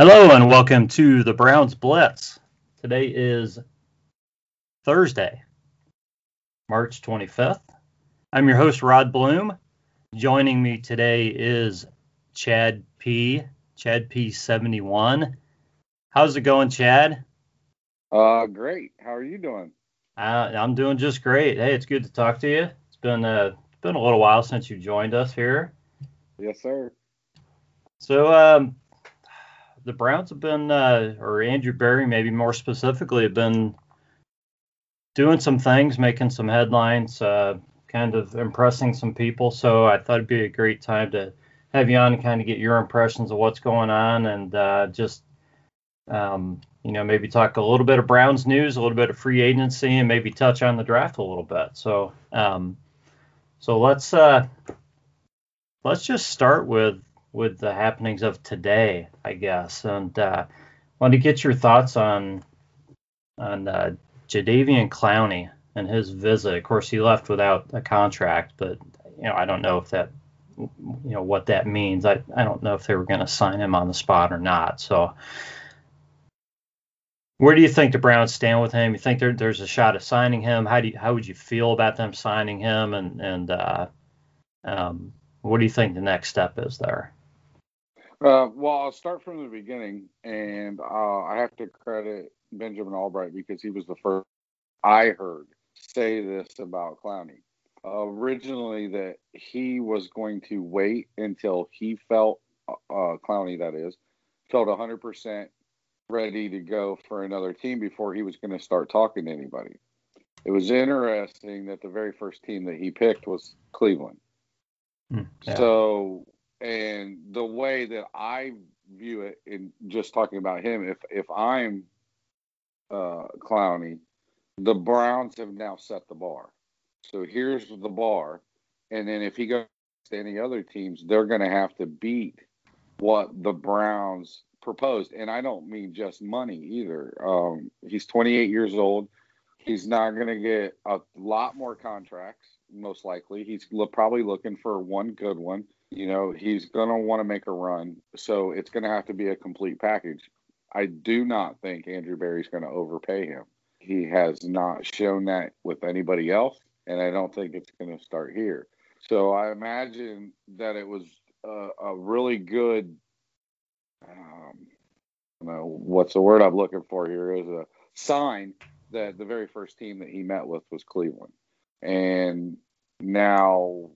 Hello and welcome to the Browns Blitz. Today is Thursday, March 25th. I'm your host, Rod Bloom. Joining me today is Chad P. Chad P71. How's it going, Chad? Uh, great. How are you doing? Uh, I'm doing just great. Hey, it's good to talk to you. It's been uh, it's been a little while since you joined us here. Yes, sir. So, um, the Browns have been, uh, or Andrew Berry, maybe more specifically, have been doing some things, making some headlines, uh, kind of impressing some people. So I thought it'd be a great time to have you on and kind of get your impressions of what's going on and uh, just, um, you know, maybe talk a little bit of Browns news, a little bit of free agency, and maybe touch on the draft a little bit. So, um, so let's uh, let's just start with with the happenings of today, I guess. And uh, wanted to get your thoughts on on uh, Jadeveon Clowney and his visit. Of course, he left without a contract, but you know I don't know if that you know what that means. I I don't know if they were going to sign him on the spot or not. So. Where do you think the Browns stand with him? You think there, there's a shot of signing him? How do you, how would you feel about them signing him? And and uh, um, what do you think the next step is there? Uh, well, I'll start from the beginning, and uh, I have to credit Benjamin Albright because he was the first I heard say this about Clowney. Uh, originally, that he was going to wait until he felt uh, uh Clowney, that is, felt 100% ready to go for another team before he was going to start talking to anybody. It was interesting that the very first team that he picked was Cleveland. Mm, yeah. So and the way that I view it in just talking about him, if if I'm uh, the Browns have now set the bar. So here's the bar, and then if he goes to any other teams, they're going to have to beat what the Browns proposed. And I don't mean just money either. Um, he's 28 years old. He's not going to get a lot more contracts, most likely. He's probably looking for one good one you know, he's going to want to make a run. So it's going to have to be a complete package. I do not think Andrew Berry's going to overpay him. He has not shown that with anybody else, and I don't think it's going to start here. So I imagine that it was a, a really good. Um, I don't know what's the word I'm looking for here is a sign that the very first team that he met with was Cleveland, and now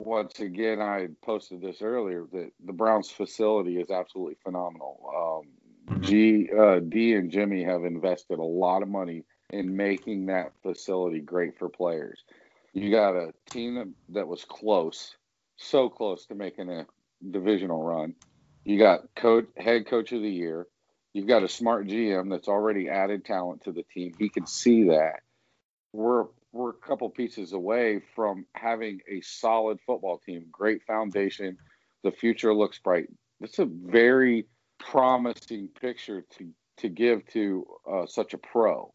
once again, I posted this earlier that the Browns facility is absolutely phenomenal. Um, mm-hmm. G, uh, Dee, and Jimmy have invested a lot of money in making that facility great for players. You got a team that, that was close, so close to making a divisional run. You got coach, head coach of the year. You've got a smart GM that's already added talent to the team. He can see that. We're we're a couple pieces away from having a solid football team, great foundation. The future looks bright. It's a very promising picture to to give to uh, such a pro.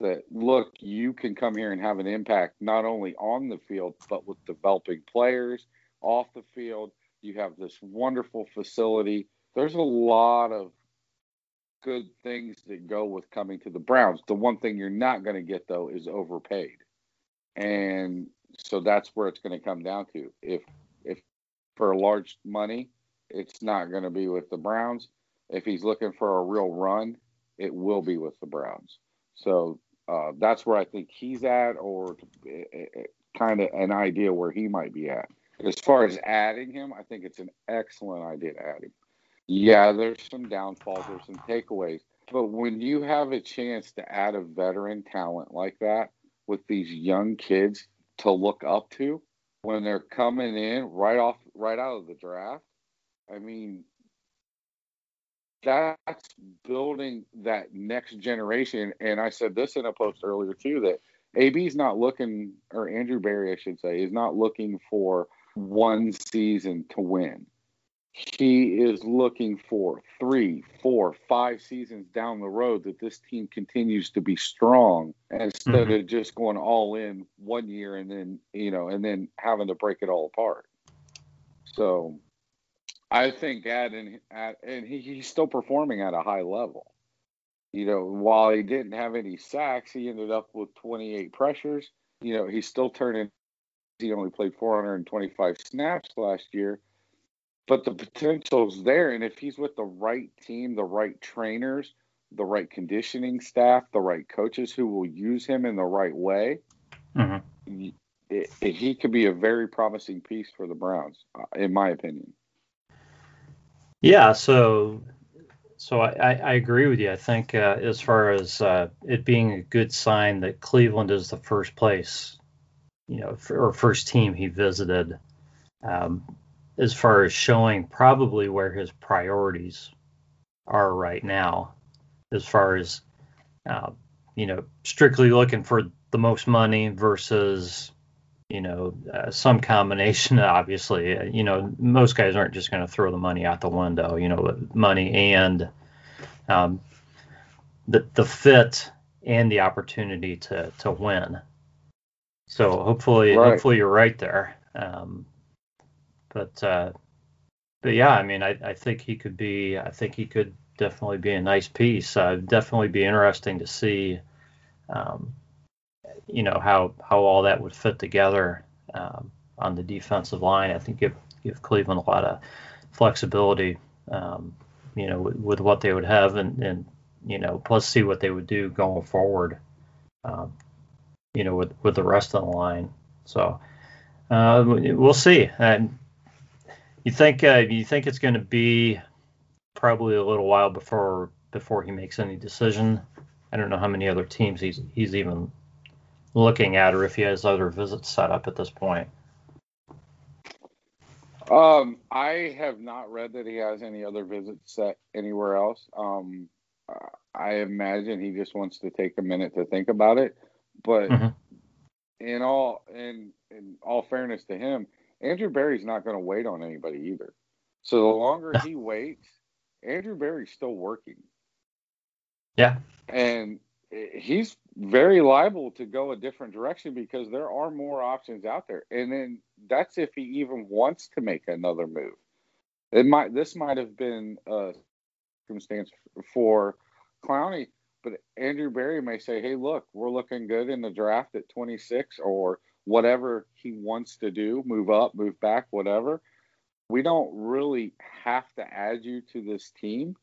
That look, you can come here and have an impact not only on the field but with developing players off the field. You have this wonderful facility. There's a lot of good things that go with coming to the Browns. The one thing you're not going to get though is overpaid. And so that's where it's going to come down to. If if for large money, it's not going to be with the Browns. If he's looking for a real run, it will be with the Browns. So uh, that's where I think he's at, or eh, eh, eh, kind of an idea where he might be at. As far as adding him, I think it's an excellent idea to add him. Yeah, there's some downfalls, there's some takeaways. But when you have a chance to add a veteran talent like that with these young kids to look up to when they're coming in right off right out of the draft, I mean that's building that next generation. And I said this in a post earlier too that AB's not looking, or Andrew Berry, I should say, is not looking for one season to win he is looking for three, four, five seasons down the road that this team continues to be strong instead mm-hmm. of just going all in one year and then, you know, and then having to break it all apart. So I think at and at and he, he's still performing at a high level. You know, while he didn't have any sacks, he ended up with 28 pressures. You know, he's still turning. He only played 425 snaps last year, but the potential's there. And if he's with the right team, the right trainers, the right conditioning staff, the right coaches who will use him in the right way, mm-hmm. it, it, he could be a very promising piece for the Browns, uh, in my opinion. Yeah, so so I, I agree with you. I think uh, as far as uh, it being a good sign that Cleveland is the first place, you know, or first team he visited, um, as far as showing probably where his priorities are right now, as far as uh, you know, strictly looking for the most money versus you know, uh, some combination. Obviously, uh, you know, most guys aren't just going to throw the money out the window. You know, money and um, the the fit and the opportunity to to win. So hopefully, right. hopefully you're right there. Um, but uh, but yeah, I mean, I, I think he could be. I think he could definitely be a nice piece. Uh, definitely be interesting to see. Um, you know how how all that would fit together um, on the defensive line. I think give give Cleveland a lot of flexibility, um, you know, with, with, what they would have, and and you know, plus see what they would do going forward, um, you know, with with the rest of the line. So uh, we'll see. And you think uh, you think it's going to be probably a little while before before he makes any decision. I don't know how many other teams he's he's even looking at, or if he has other visits set up at this point. Um, I have not read that he has any other visits set anywhere else. Um, I imagine he just wants to take a minute to think about it. But mm-hmm. in all in in all fairness to him, Andrew Berry's not going to wait on anybody either. So the longer he waits, Andrew Berry's still working. Yeah. And he's very liable to go a different direction because there are more options out there. And then that's if he even wants to make another move. It might this might have been a circumstance for Clowney, but Andrew Berry may say, "Hey, look, we're looking good in the draft at 26 or whatever he wants to do, move up, move back, whatever. We don't really have to add you to this team.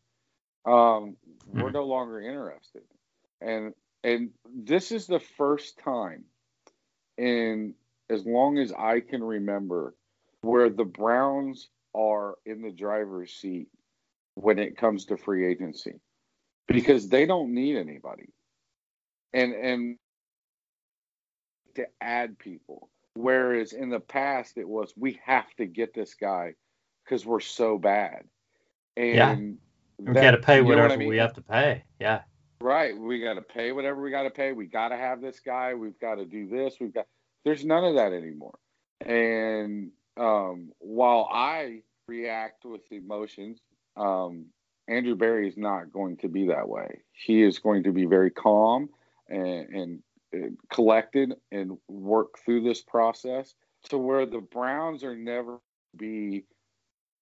Um, we're mm-hmm. no longer interested." And and this is the first time in as long as I can remember where the Browns are in the driver's seat when it comes to free agency because they don't need anybody. And and to add people whereas in the past it was we have to get this guy cuz we're so bad. And yeah. we got to pay whatever I mean? we have to pay. Yeah. Right. We got to pay whatever we got to pay. We got to have this guy. We've got to do this. We've got, there's none of that anymore. And um, while I react with emotions, um, Andrew Berry is not going to be that way. He is going to be very calm and, and collected and work through this process to where the Browns are never be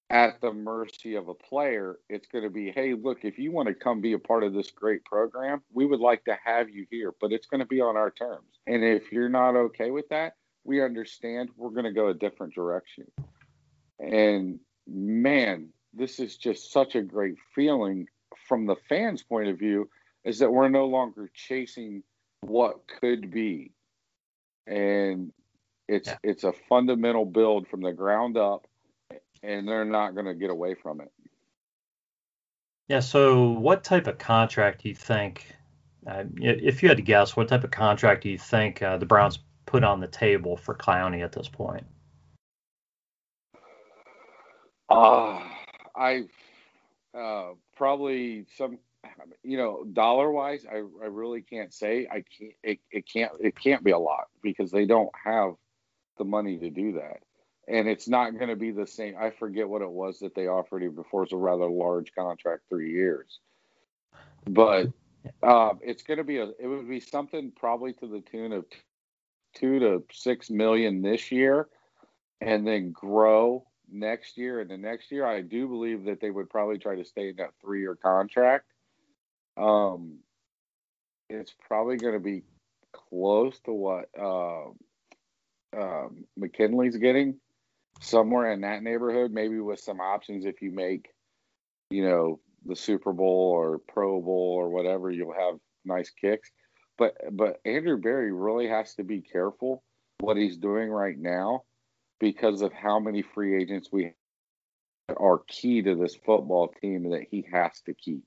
at the mercy of a player. It's going to be, hey, look, if you want to come be a part of this great program, we would like to have you here, but it's going to be on our terms. And if you're not okay with that, we understand we're going to go a different direction. And man, this is just such a great feeling from the fans' point of view is that we're no longer chasing what could be. And it's yeah. it's a fundamental build from the ground up and they're not going to get away from it. Yeah. So, what type of contract do you think, uh, if you had to guess, what type of contract do you think uh, the Browns put on the table for Clowney at this point? Uh, I uh, probably some, you know, dollar wise, I, I really can't say. I can't. It, it can't. It can't be a lot because they don't have the money to do that and it's not going to be the same. I forget what it was that they offered him before. It's a rather large contract, three years, but uh, it's going to be a. It would be something probably to the tune of two to six million this year, and then grow next year and the next year, I do believe that they would probably try to stay in that three year contract. Um, it's probably going to be close to what uh, uh, McKinley's getting, somewhere in that neighborhood, maybe with some options if you make, you know, the Super Bowl or Pro Bowl or whatever, you'll have nice kicks. But but Andrew Berry really has to be careful what he's doing right now because of how many free agents we are key to this football team that he has to keep.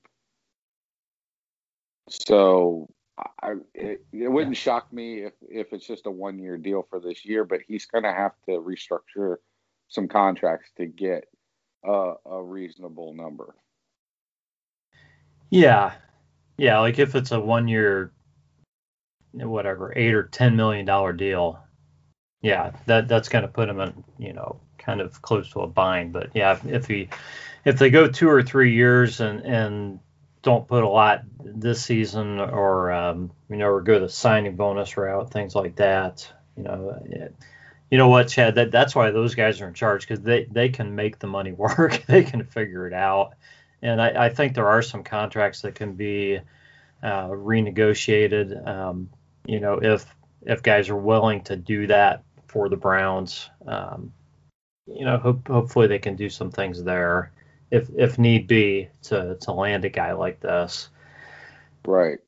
So I, it, it wouldn't shock me if, if it's just a one year deal for this year, but he's going to have to restructure some contracts to get a, a reasonable number. Yeah. Yeah. Like if it's a one year, whatever, eight or $10 million deal, yeah, that that's going to put him in, you know, kind of close to a bind. But yeah, if, if he, if they go two or three years and, and don't put a lot this season or um, you know or go the signing bonus route things like that you know it, you know what chad that, that's why those guys are in charge because they, they can make the money work they can figure it out. And I, I think there are some contracts that can be uh, renegotiated um, you know if if guys are willing to do that for the browns um, you know hope, hopefully they can do some things there if if need be to to land a guy like this. Right.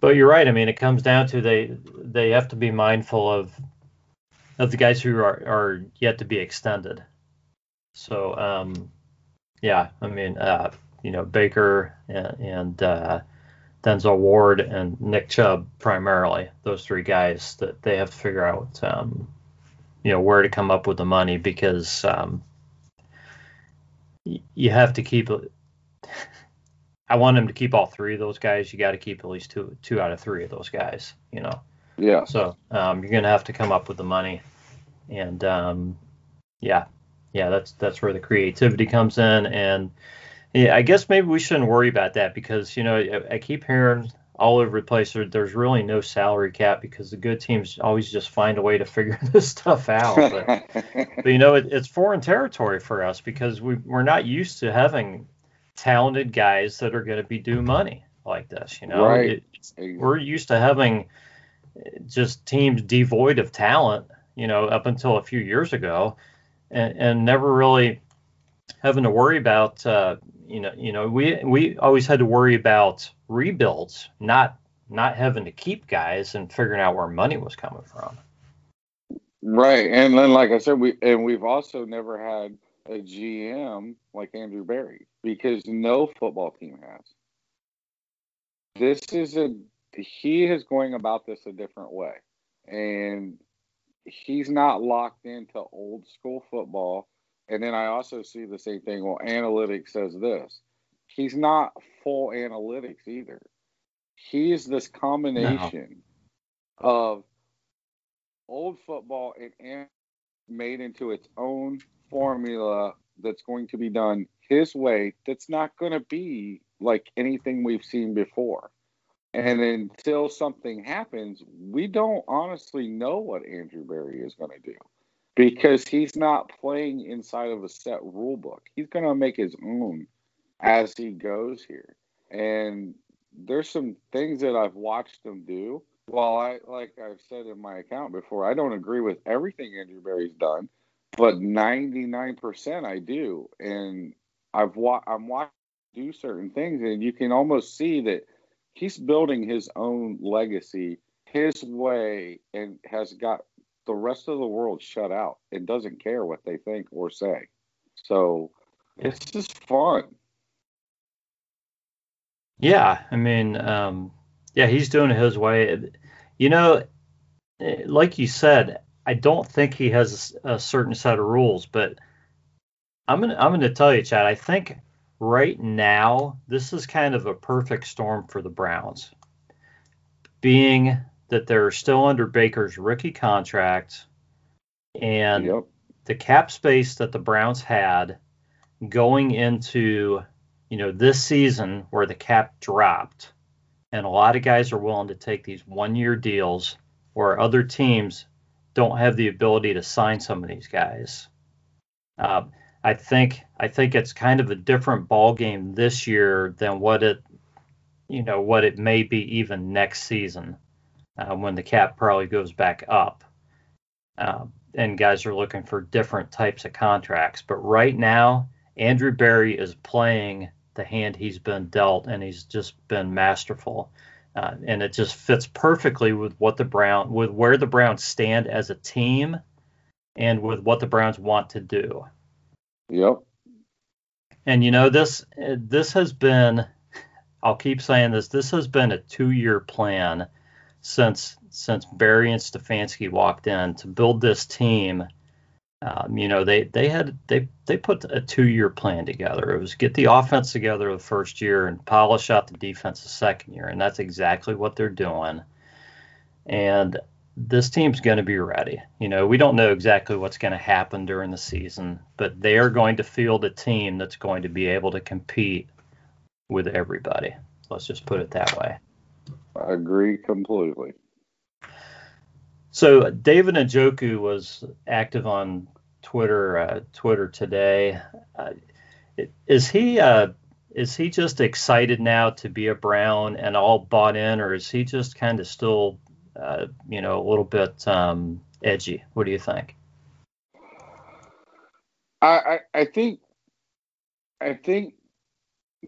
But you're right. I mean, it comes down to they they have to be mindful of of the guys who are, are yet to be extended. So um, yeah, I mean, uh, you know, Baker and, and uh, Denzel Ward and Nick Chubb primarily, those three guys that they have to figure out, um, you know, where to come up with the money because um, you have to keep. I want him to keep all three of those guys. You got to keep at least two two out of three of those guys. You know. Yeah. So um, you're gonna have to come up with the money, and um, yeah, yeah, that's that's where the creativity comes in, and yeah, I guess maybe we shouldn't worry about that because you know I, I keep hearing all over the place. There, there's really no salary cap because the good teams always just find a way to figure this stuff out. But, but you know, it, it's foreign territory for us because we, we're not used to having talented guys that are going to be due money like this. You know, right. It, we're used to having just teams devoid of talent. You know, up until a few years ago, and, and never really having to worry about uh, you know, you know, we we always had to worry about rebuilds, not not having to keep guys and figuring out where money was coming from. Right, and then like I said, we and we've also never had a GM like Andrew Berry because no football team has. This is a he is going about this a different way, and he's not locked into old school football and then I also see the same thing. Well, analytics says this. He's not full analytics either. He's this combination no. of old football and made into its own formula that's going to be done his way that's not going to be like anything we've seen before. And until something happens, we don't honestly know what Andrew Berry is going to do because he's not playing inside of a set rule book. He's going to make his own as he goes here. And there's some things that I've watched him do. While I, like I've said in my account before, I don't agree with everything Andrew Berry's done, but 99% I do. And I've wa- I'm watching do certain things, and you can almost see that he's building his own legacy his way and has got the rest of the world shut out and doesn't care what they think or say. So it's just fun. Yeah, I mean, um, yeah, he's doing it his way. You know, like you said, I don't think he has a certain set of rules, but I'm gonna I'm gonna tell you, Chad. I think right now this is kind of a perfect storm for the Browns, being that they're still under Baker's rookie contract, and yep. the cap space that the Browns had going into you know this season where the cap dropped, and a lot of guys are willing to take these one-year deals, where other teams don't have the ability to sign some of these guys. Uh, I think I think it's kind of a different ball game this year than what it you know what it may be even next season uh, when the cap probably goes back up uh, and guys are looking for different types of contracts. But right now, Andrew Berry is playing the hand he's been dealt, and he's just been masterful. Uh, and it just fits perfectly with what the Brown, with where the Browns stand as a team, and with what the Browns want to do. Yep. And you know this this has been, I'll keep saying this. This has been a two-year plan since since Berry and Stefanski walked in to build this team. Um, you know, they they had they they put a two year plan together. It was get the offense together the first year and polish out the defense the second year, and that's exactly what they're doing. And this team's going to be ready. You know, we don't know exactly what's going to happen during the season, but they are going to field a team that's going to be able to compete with everybody. Let's just put it that way. I agree completely. So David Njoku was active on Twitter uh, Twitter today. Uh, is he uh, is he just excited now to be a Brown and all bought in, or is he just kind of still uh, you know a little bit um, edgy? What do you think? I, I, I think I think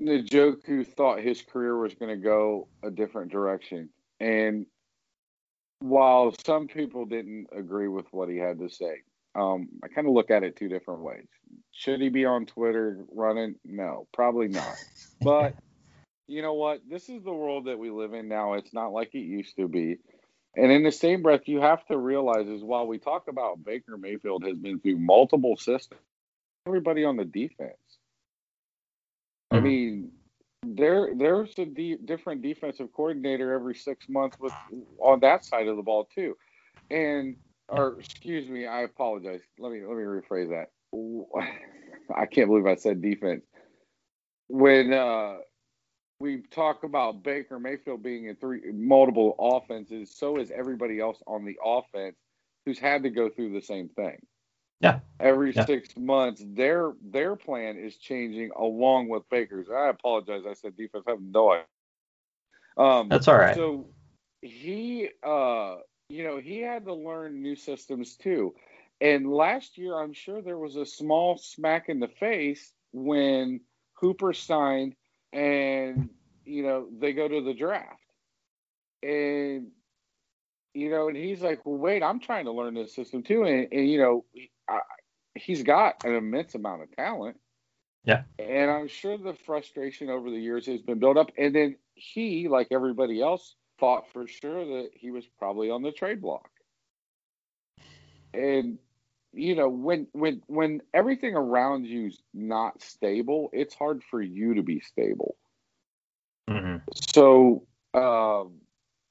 Njoku thought his career was going to go a different direction, and while some people didn't agree with what he had to say, um, I kind of look at it two different ways. Should he be on Twitter running? No, probably not. but you know what? This is the world that we live in now. It's not like it used to be. And in the same breath, you have to realize is while we talk about Baker Mayfield has been through multiple systems, everybody on the defense. Mm-hmm. I mean, there there's a de- different defensive coordinator every six months with on that side of the ball too, and or excuse me, I apologize. Let me let me rephrase that. I can't believe I said defense. When uh, we talk about Baker Mayfield being in three multiple offenses, so is everybody else on the offense who's had to go through the same thing. Yeah. Every yeah. six months, their their plan is changing along with Baker's. I apologize. I said defense. I have no idea. Um, That's all right. So he, uh, you know, he had to learn new systems too. And last year, I'm sure there was a small smack in the face when Hooper signed, and you know they go to the draft, and you know, and he's like, well, wait, I'm trying to learn this system too. And, and you know, I, he's got an immense amount of talent. Yeah. And I'm sure the frustration over the years has been built up. And then he, like everybody else, thought for sure that he was probably on the trade block. And you know, when when when everything around you's not stable, it's hard for you to be stable. Mm-hmm. So um,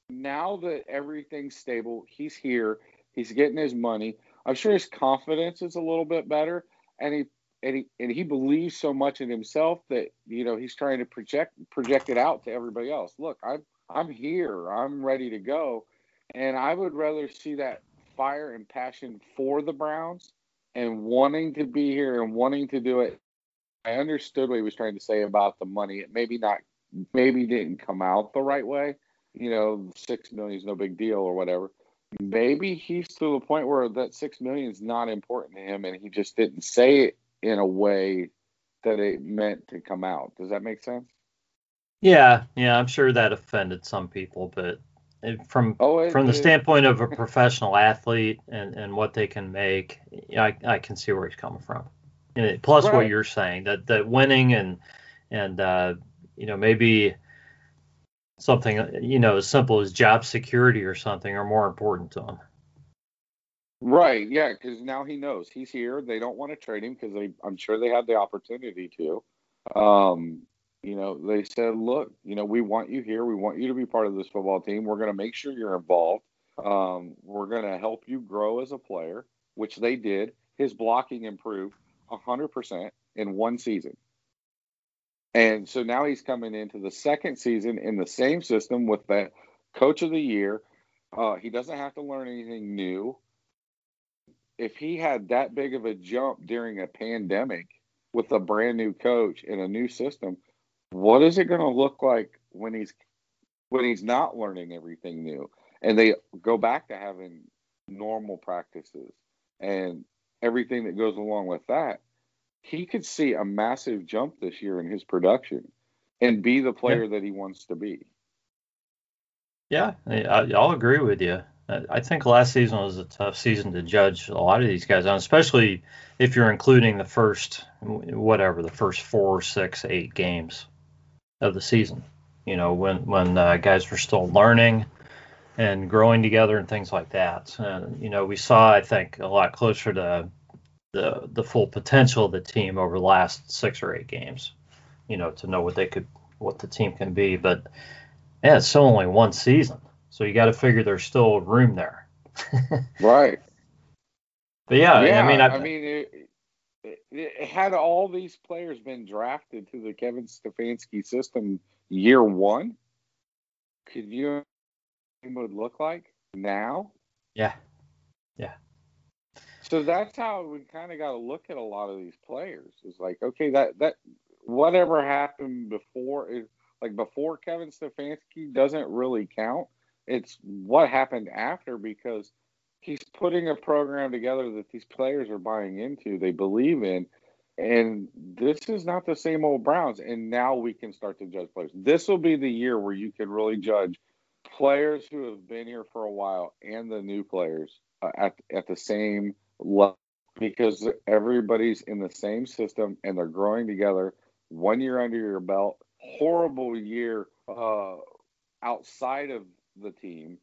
now that everything's stable, he's here. He's getting his money. I'm sure his confidence is a little bit better, and he and he and he believes so much in himself that you know he's trying to project project it out to everybody else. Look, I'm I'm here. I'm ready to go, and I would rather see that fire and passion for the Browns and wanting to be here and wanting to do it. I understood what he was trying to say about the money. It maybe not maybe didn't come out the right way. You know, six million is no big deal or whatever maybe he's to the point where that six million is not important to him and he just didn't say it in a way that it meant to come out. Does that make sense? Yeah, yeah, I'm sure that offended some people, but from oh, it, from the it, standpoint of a professional athlete and, and what they can make, I, I can see where he's coming from. And plus, right. what you're saying that that winning and and uh, you know maybe something you know as simple as job security or something are more important to him. Right. Yeah. Because now he knows he's here. They don't want to trade him because I'm sure they had the opportunity to. Um, you know, they said, look, you know, we want you here. We want you to be part of this football team. We're going to make sure you're involved. Um, we're going to help you grow as a player, which they did. His blocking improved 100% in one season. And so now he's coming into the second season in the same system with the coach of the year. Uh, he doesn't have to learn anything new. If he had that big of a jump during a pandemic with a brand new coach and a new system, what is it going to look like when he's when he's not learning everything new and they go back to having normal practices and everything that goes along with that? He could see a massive jump this year in his production and be the player yeah. that he wants to be. Yeah, I, will agree with you. I think last season was a tough season to judge a lot of these guys on, especially if you're including the first, whatever, the first four, six, eight games of the season. You know, when when uh, guys were still learning and growing together and things like that. And you know, we saw, I think, a lot closer to the the full potential of the team over the last six or eight games. You know, to know what they could, what the team can be. But yeah, it's still only one season. So you got to figure there's still room there. right. But yeah, yeah I mean, I, I mean, it, it, it, had all these players been drafted to the Kevin Stefanski system year one, could you would look like now? Yeah. Yeah. So that's how we kind of got to look at a lot of these players. It's like, okay, that that whatever happened before, like before Kevin Stefanski doesn't really count it's what happened after because he's putting a program together that these players are buying into, they believe in. And this is not the same old Browns. And now we can start to judge players. This will be the year where you can really judge players who have been here for a while and the new players uh, at, at the same because everybody's in the same system and they're growing together. One year under your belt, horrible year uh, outside of the team,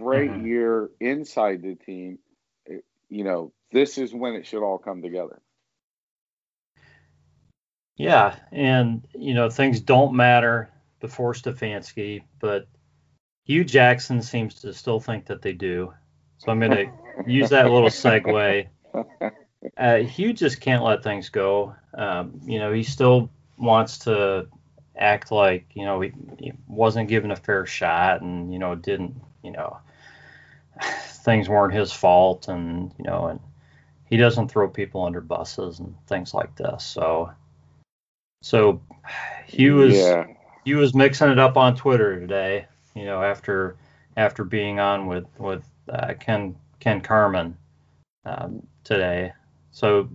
great mm-hmm. year inside the team. It, you know, this is when it should all come together. Yeah, and you know things don't matter before Stefanski, but Hue Jackson seems to still think that they do. So I'm going to use that little segue. Uh, Hue just can't let things go. Um, you know, he still wants to act like you know he, he wasn't given a fair shot and you know didn't you know things weren't his fault and you know and he doesn't throw people under buses and things like this so so he was yeah. he was mixing it up on twitter today you know after after being on with with uh, ken ken carman um, today so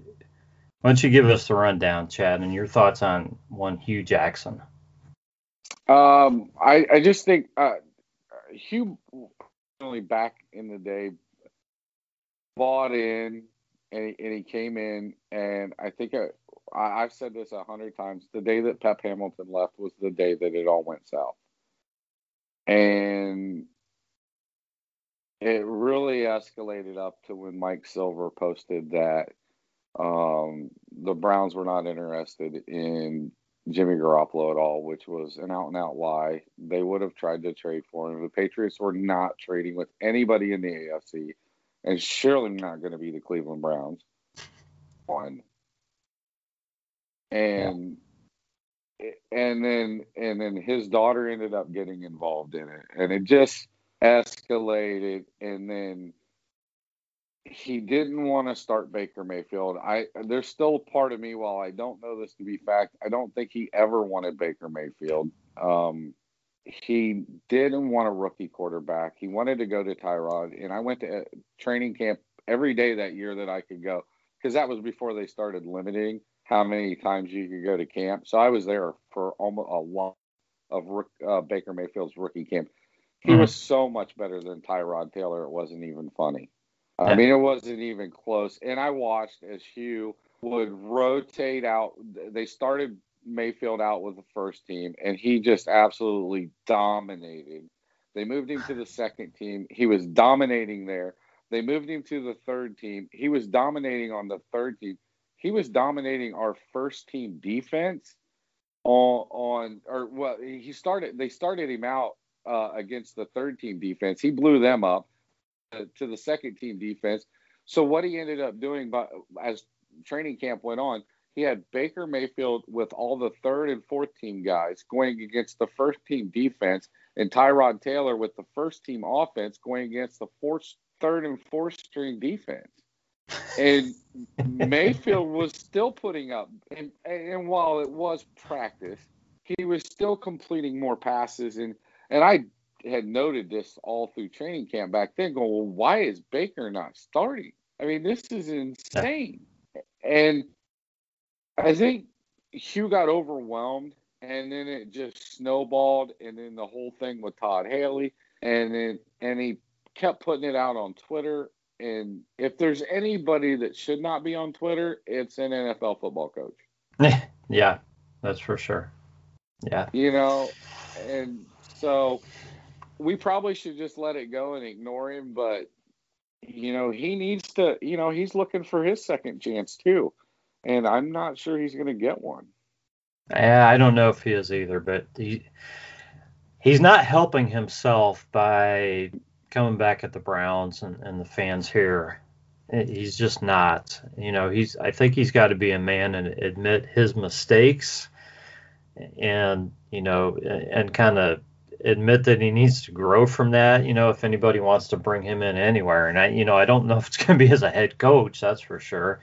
why don't you give us the rundown chad and your thoughts on one Hue jackson um, I, I just think uh, Hue, only back in the day, bought in and he, and he came in, and I think uh, I, I've said this a hundred times. The day that Pep Hamilton left was the day that it all went south, and it really escalated up to when Mike Silver posted that um, the Browns were not interested in Jimmy Garoppolo at all, which was an out and out lie. They would have tried to trade for him. The Patriots were not trading with anybody in the AFC, and surely not going to be the Cleveland Browns. One. And yeah. and then and then his daughter ended up getting involved in it, and it just escalated. And then he didn't want to start Baker Mayfield. I there's still part of me while I don't know this to be fact, I don't think he ever wanted Baker Mayfield. Um, he didn't want a rookie quarterback. He wanted to go to Tyrod, and I went to uh, training camp every day that year that I could go because that was before they started limiting how many times you could go to camp. So I was there for almost a lot of uh, Baker Mayfield's rookie camp. He mm-hmm. was so much better than Tyrod Taylor. It wasn't even funny. I mean, it wasn't even close. And I watched as Hue would rotate out. They started Mayfield out with the first team, and he just absolutely dominated. They moved him to the second team. He was dominating there. They moved him to the third team. He was dominating on the third team. He was dominating our first team defense on on or well he started they started him out uh, against the third team defense. He blew them up to the second team defense. So what he ended up doing by, as training camp went on, he had Baker Mayfield with all the third and fourth team guys going against the first team defense, and Tyrod Taylor with the first team offense going against the fourth, third and fourth string defense. And Mayfield was still putting up, and, and while it was practice, he was still completing more passes. And and I had noted this all through training camp back then, going, well, why is Baker not starting? I mean, this is insane. And I think Hue got overwhelmed, and then it just snowballed, and then the whole thing with Todd Haley, and then and he kept putting it out on Twitter. And if there's anybody that should not be on Twitter, it's an NFL football coach. yeah, that's for sure. Yeah. You know, and so we probably should just let it go and ignore him, but you know, he needs to, you know, he's looking for his second chance too. And I'm not sure he's going to get one. Yeah, I don't know if he is either, but he he's not helping himself by coming back at the Browns and, and the fans here. He's just not. You know, he's I think he's got to be a man and admit his mistakes and, you know, and kind of admit that he needs to grow from that. You know, if anybody wants to bring him in anywhere, and I, you know, I don't know if it's going to be as a head coach, that's for sure.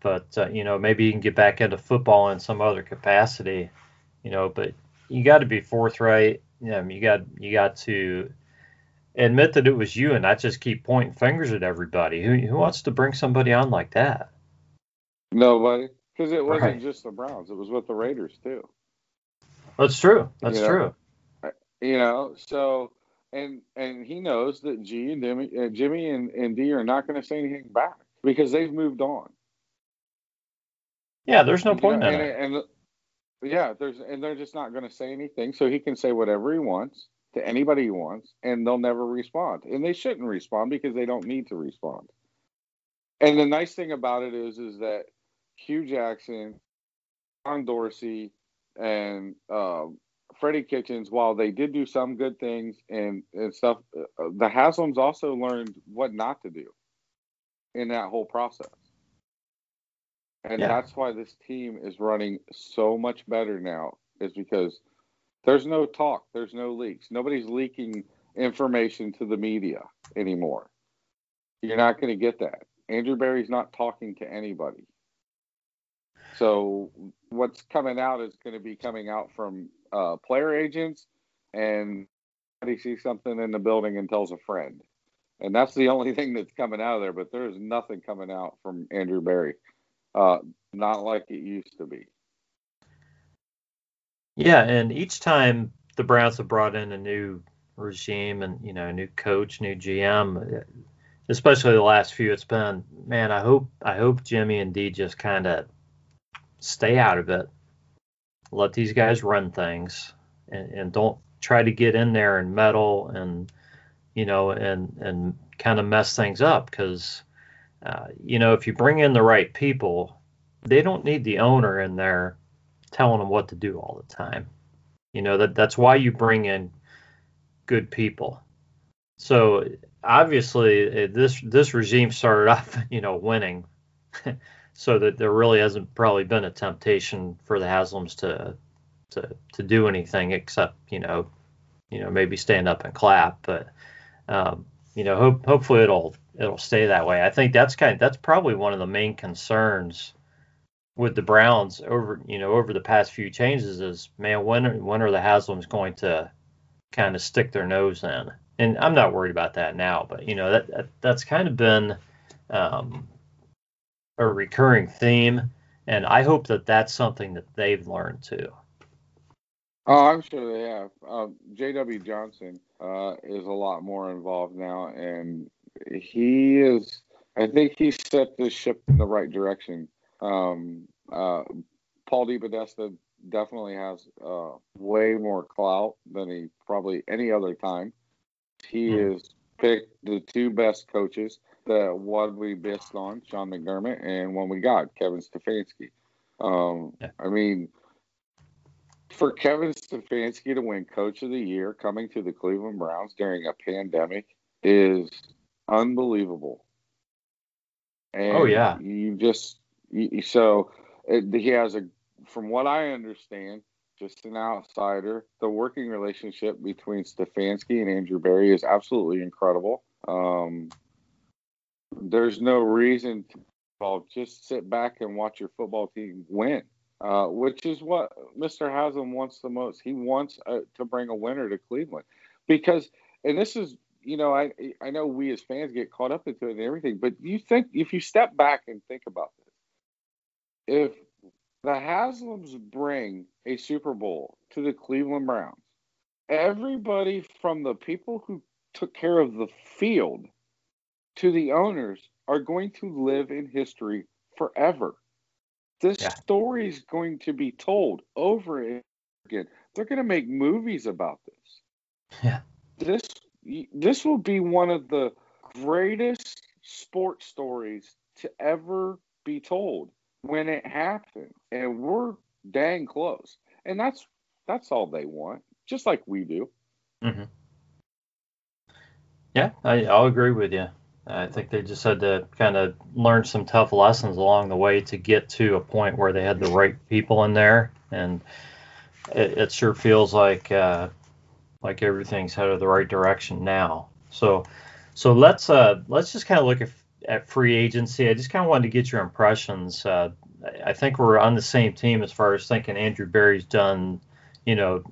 But uh, you know, maybe he can get back into football in some other capacity. You know, but you got to be forthright. You, know, you got you got to admit that it was you, and not just keep pointing fingers at everybody. Who who wants to bring somebody on like that? Nobody, because it wasn't right. just the Browns; it was with the Raiders too. That's true. That's true. Know? You know, so and and he knows that G and Jimmy, uh, Jimmy and, and Dee are not going to say anything back because they've moved on. Yeah, there's no point in it. And, and yeah, there's and they're just not going to say anything, so he can say whatever he wants to anybody he wants, and they'll never respond. And they shouldn't respond because they don't need to respond. And the nice thing about it is, is that Hue Jackson, John Dorsey, and uh, Freddie Kitchens, while they did do some good things and, and stuff, uh, the Haslams also learned what not to do in that whole process. And yeah. that's why this team is running so much better now, is because there's no talk, there's no leaks. Nobody's leaking information to the media anymore. You're not going to get that. Andrew Berry's not talking to anybody. So what's coming out is going to be coming out from uh, player agents, and he sees something in the building and tells a friend, and that's the only thing that's coming out of there. But there's nothing coming out from Andrew Berry, uh, not like it used to be. Yeah, and each time the Browns have brought in a new regime and you know a new coach, new GM, especially the last few, it's been man. I hope I hope Jimmy and Dee just kind of stay out of it. Let these guys run things, and, and don't try to get in there and meddle and you know and and kind of mess things up because uh, you know if you bring in the right people, they don't need the owner in there telling them what to do all the time. You know that that's why you bring in good people. So obviously this this regime started off you know winning so that there really hasn't probably been a temptation for the Haslams to to to do anything except you know you know maybe stand up and clap, but um, you know hope, hopefully it'll it'll stay that way. I think that's kind of, that's probably one of the main concerns with the Browns over you know over the past few changes is man when when are the Haslams going to kind of stick their nose in? And I'm not worried about that now, but you know that, that that's kind of been um, a recurring theme, and I hope that that's something that they've learned too. Oh, I'm sure they have. Uh, J.W. Johnson uh, is a lot more involved now, and he is. I think he set the ship in the right direction. Um, uh, Paul DePodesta definitely has uh, way more clout than he probably any other time. He mm. has picked the two best coaches the one we missed on, Sean McDermott, and one we got, Kevin Stefanski. Um, yeah. I mean, for Kevin Stefanski to win Coach of the Year coming to the Cleveland Browns during a pandemic is unbelievable. And oh yeah, you just you, so it, he has a, from what I understand, just an outsider. The working relationship between Stefanski and Andrew Berry is absolutely incredible. Um, there's no reason to all, just sit back and watch your football team win, uh, which is what Mr. Haslam wants the most. He wants uh, to bring a winner to Cleveland because, and this is, you know, I I know we as fans get caught up into it and everything, but you think if you step back and think about this, if the Haslams bring a Super Bowl to the Cleveland Browns, everybody from the people who took care of the field to the owners are going to live in history forever. This yeah. story is going to be told over and again. They're going to make movies about this. Yeah. This this will be one of the greatest sports stories to ever be told when it happens, and we're dang close. And that's that's all they want, just like we do. Mm-hmm. Yeah, I, I'll agree with you. I think they just had to kind of learn some tough lessons along the way to get to a point where they had the right people in there, and it, it sure feels like uh, like everything's headed the right direction now. So, so let's uh, let's just kind of look at, at free agency. I just kind of wanted to get your impressions. Uh, I think we're on the same team as far as thinking Andrew Berry's done, you know,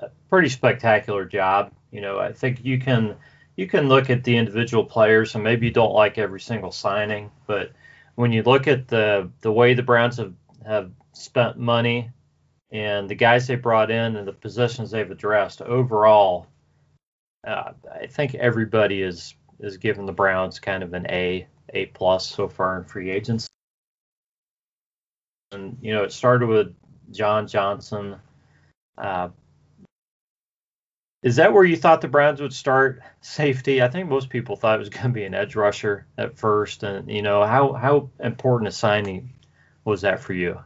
a pretty spectacular job. You know, I think you can you can look at the individual players and maybe you don't like every single signing, but when you look at the the way the Browns have have spent money and the guys they brought in and the positions they've addressed overall, uh, I think everybody is is giving the Browns kind of an A A plus so far in free agents. And you know, it started with John Johnson. Uh, is that where you thought the Browns would start safety? I think most people thought it was going to be an edge rusher at first, and you know how how important a signing was that for you?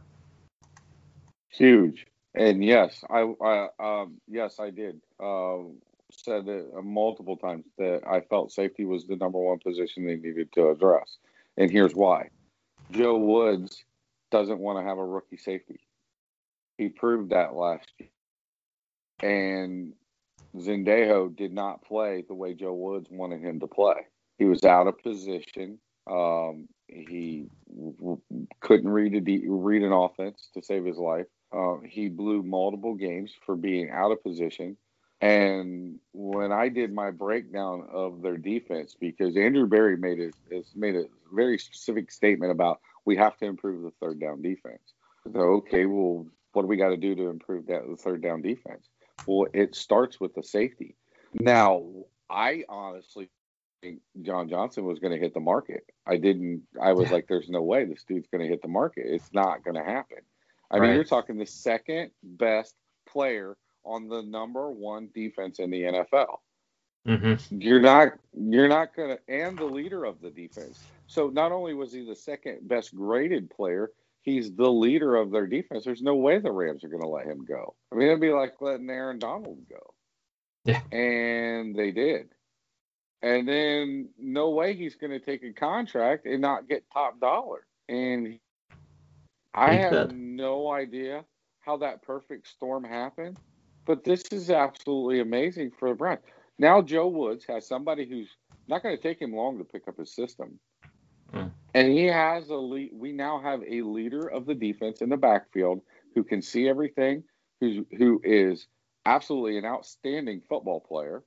Huge, and yes, I, I um, yes I did. Uh, said it multiple times that I felt safety was the number one position they needed to address, and here's why: Joe Woods doesn't want to have a rookie safety. He proved that last year, and Sendejo did not play the way Joe Woods wanted him to play. He was out of position. Um, he w- couldn't read a de- read an offense to save his life. Uh, he blew multiple games for being out of position. And when I did my breakdown of their defense, because Andrew Berry made it made a very specific statement about we have to improve the third down defense. So okay, well, what do we got to do to improve that the third down defense? Well, it starts with the safety. Now, I honestly think John Johnson was going to hit the market. I didn't. I was like, "There's no way this dude's going to hit the market. It's not going to happen." I right. mean, you're talking the second best player on the number one defense in the NFL. Mm-hmm. You're not. You're not going to, and the leader of the defense. So not only was he the second best graded player, he's the leader of their defense. There's no way the Rams are going to let him go. I mean, it'd be like letting Aaron Donald go. Yeah. And they did. And then no way he's going to take a contract and not get top dollar. And I have no idea how that perfect storm happened, but this is absolutely amazing for the Browns. Now Joe Woods has somebody who's not going to take him long to pick up his system. And he has a lead. We now have a leader of the defense in the backfield who can see everything, who's who is absolutely an outstanding football player.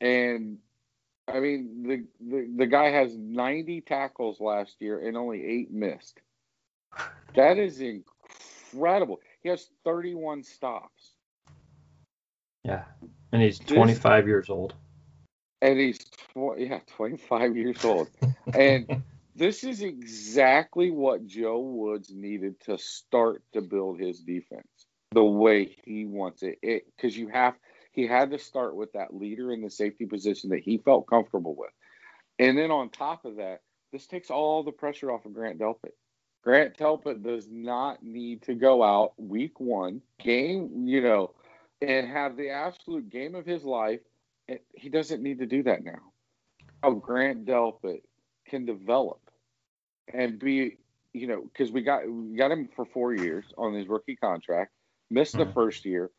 And I mean, the, the the guy has 90 tackles last year and only eight missed. That is incredible. He has 31 stops. Yeah, and he's 25 this, years old and he's tw- yeah 25 years old. And this is exactly what joe woods needed to start to build his defense the way he wants it. Because you have he had to start with that leader in the safety position that he felt comfortable with. And then on top of that this takes all the pressure off of grant delpit. Grant delpit does not need to go out week one game you know and have the absolute game of his life it, he doesn't need to do that now. How Grant Delpit can develop and be, you know, because we got we got him for four years on his rookie contract, missed mm-hmm. the first year.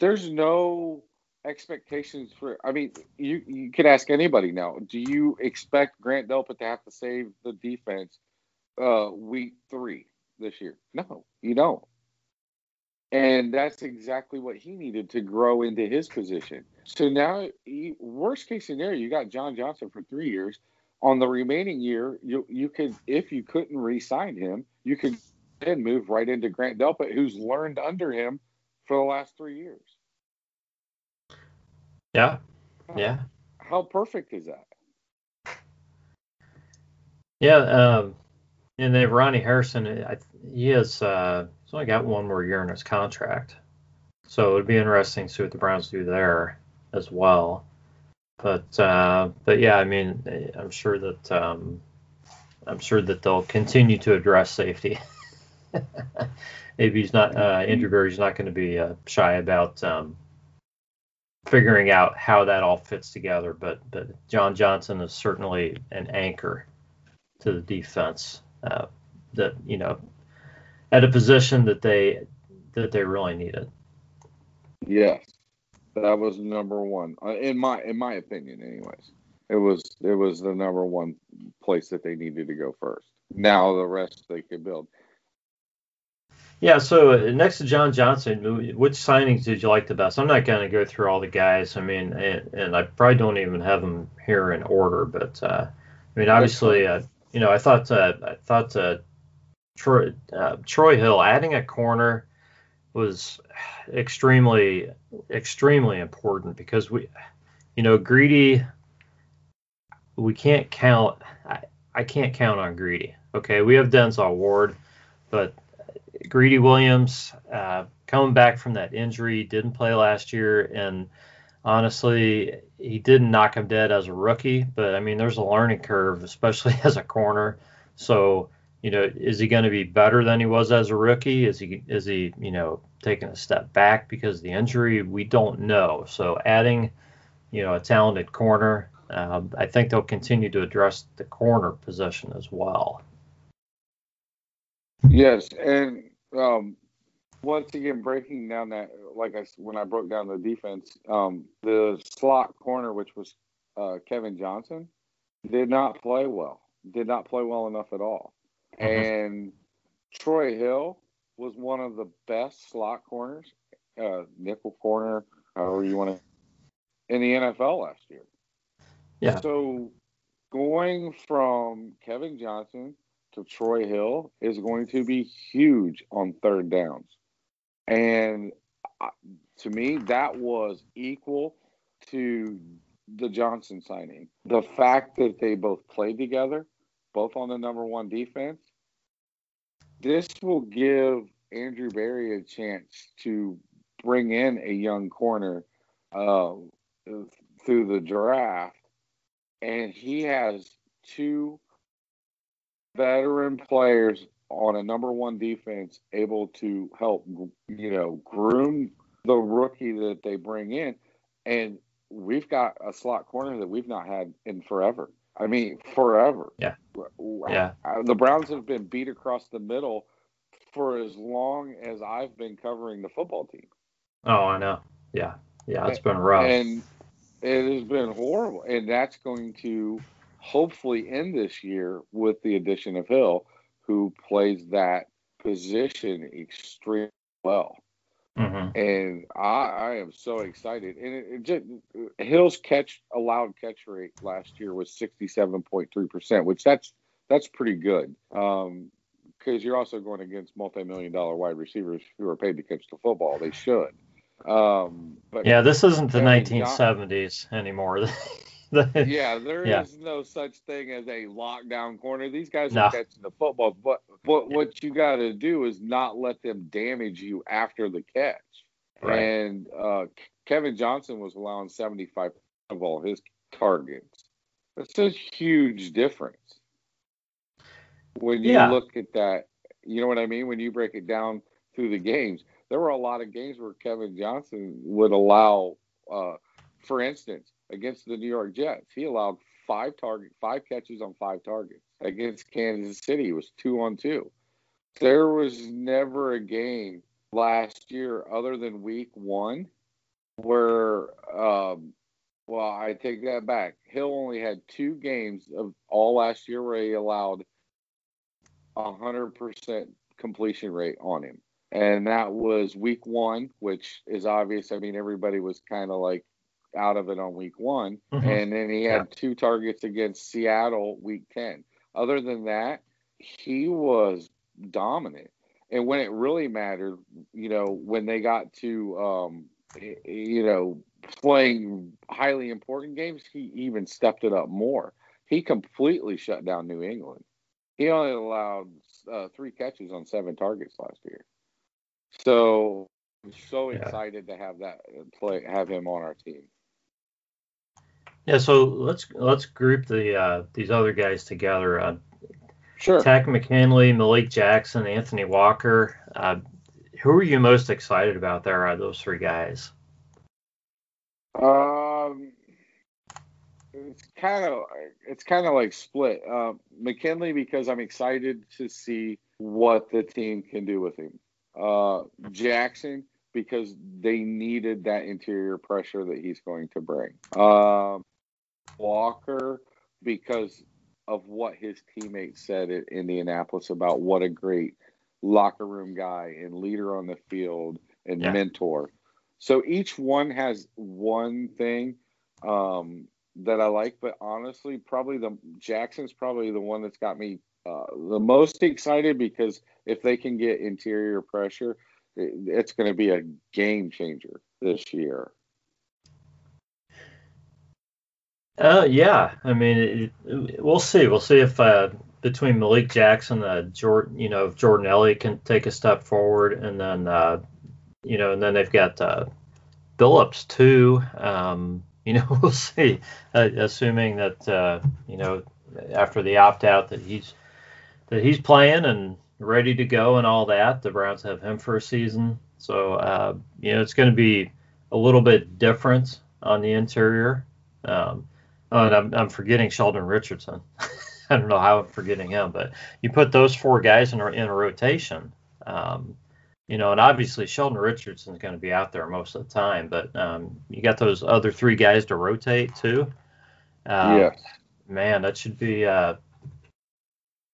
There's no expectations for? I mean, you you could ask anybody now. Do you expect Grant Delpit to have to save the defense uh, week three this year? No, you don't. And that's exactly what he needed to grow into his position. So now, worst case scenario, you got John Johnson for three years. On the remaining year, you you could, if you couldn't re-sign him, you could then move right into Grant Delpit, who's learned under him for the last three years. Yeah, yeah. How perfect is that? Yeah, um, and then Ronnie Harrison, I, he has uh, he's only got one more year in his contract, so it'd be interesting to see what the Browns do there as well. But uh, but yeah, I mean, I'm sure that um, I'm sure that they'll continue to address safety. Maybe he's not uh, Andrew Berry's not going to be uh, shy about um, figuring out how that all fits together. But but John Johnson is certainly an anchor to the defense uh, that you know at a position that they that they really needed. Yes, that was number one uh, in my in my opinion. Anyways, it was it was the number one place that they needed to go first. Now the rest they could build. Yeah, so uh, next to John Johnson, which signings did you like the best? I'm not going to go through all the guys. I mean, and, and, I probably don't even have them here in order, but uh, I mean, obviously, uh, you know, I thought uh, I thought uh, Troy, uh, Troy Hill adding a corner was extremely extremely important because we, you know, Greedy, we can't count. I, I can't count on Greedy. Okay, we have Denzel Ward, but Greedy Williams uh, coming back from that injury, didn't play last year, and honestly, he didn't knock him dead as a rookie. But I mean, there's a learning curve, especially as a corner. So you know, is he going to be better than he was as a rookie? Is he is he you know taking a step back because of the injury? We don't know. So adding you know a talented corner, uh, I think they'll continue to address the corner position as well. Yes, and um, once again, breaking down that, like I when I broke down the defense, um, the slot corner, which was uh, Kevin Johnson, did not play well. Did not play well enough at all. Mm-hmm. And Troy Hill was one of the best slot corners, uh, nickel corner, however you want to, in the NFL last year. Yeah. So going from Kevin Johnson to Troy Hill is going to be huge on third downs. And to me, that was equal to the Johnson signing. The fact that they both played together, both on the number one defense, this will give Andrew Berry a chance to bring in a young corner uh, through the draft. And he has two veteran players on a number one defense able to help, you know, groom the rookie that they bring in. And we've got a slot corner that we've not had in forever. I mean, forever. Yeah. Yeah. The Browns have been beat across the middle for as long as I've been covering the football team. Oh, I know. Yeah. Yeah. It's been rough. And it has been horrible. And that's going to hopefully end this year with the addition of Hill, who plays that position extremely well. Mm-hmm. And I, I, am so excited. And it, it just, Hill's catch allowed catch rate last year was 67.3%, which that's that's pretty good. Um, because you're also going against multi-million dollar wide receivers who are paid to catch the football. They should. Um, but yeah, this isn't the 1970s anymore. yeah, there yeah. is no such thing as a lockdown corner. These guys no. are catching the football, but but what you got to do is not let them damage you after the catch. Right. And uh, Kevin Johnson was allowing 75 of all his targets. That's a huge difference. When you yeah. look at that, you know what I mean? When you break it down through the games, there were a lot of games where Kevin Johnson would allow, uh, for instance, against the New York Jets. He allowed five target, five catches on five targets. Against Kansas City, it was two on two. There was never a game last year other than week one where um, well, I take that back. Hill only had two games of all last year where he allowed hundred percent completion rate on him, and that was week one, which is obvious. I mean, everybody was kind of like out of it on week one, mm-hmm. and then he had yeah. two targets against Seattle week ten. Other than that, he was dominant. And when it really mattered, you know, when they got to, um, you know, playing highly important games, he even stepped it up more. He completely shut down New England. He only allowed uh, three catches on seven targets last year. So, I'm so yeah. excited to have that uh, play, have him on our team. Yeah, so let's let's group the uh, these other guys together. Uh, sure. Takk McKinley, Malik Jackson, Anthony Walker. Uh, who are you most excited about there? Are those three guys? Um, it's kind of it's kind of like split. Uh, McKinley because I'm excited to see what the team can do with him. Uh, Jackson because they needed that interior pressure that he's going to bring. Um, Walker because of what his teammates said at Indianapolis about what a great locker room guy and leader on the field and yeah. mentor. So each one has one thing um, that I like, but honestly, probably the Jackson's probably the one that's got me uh, the most excited because if they can get interior pressure, it, it's going to be a game changer this year. Uh, yeah. I mean, it, it, we'll see. We'll see if uh, between Malik Jackson, uh, Jordan, you know, if Jordan Elliott can take a step forward, and then uh, you know, and then they've got uh, Phillips too. Um, you know, we'll see. Uh, assuming that uh, you know after the opt out that he's that he's playing and ready to go and all that. The Browns have him for a season, so uh, you know it's going to be a little bit different on the interior. Um, oh, and I'm, I'm forgetting Sheldon Richardson. I don't know how I'm forgetting him, but you put those four guys in a, in a rotation. Um, you know, and obviously Sheldon Richardson's going to be out there most of the time, but um, you got those other three guys to rotate too. Uh, yes. Man, that should be uh,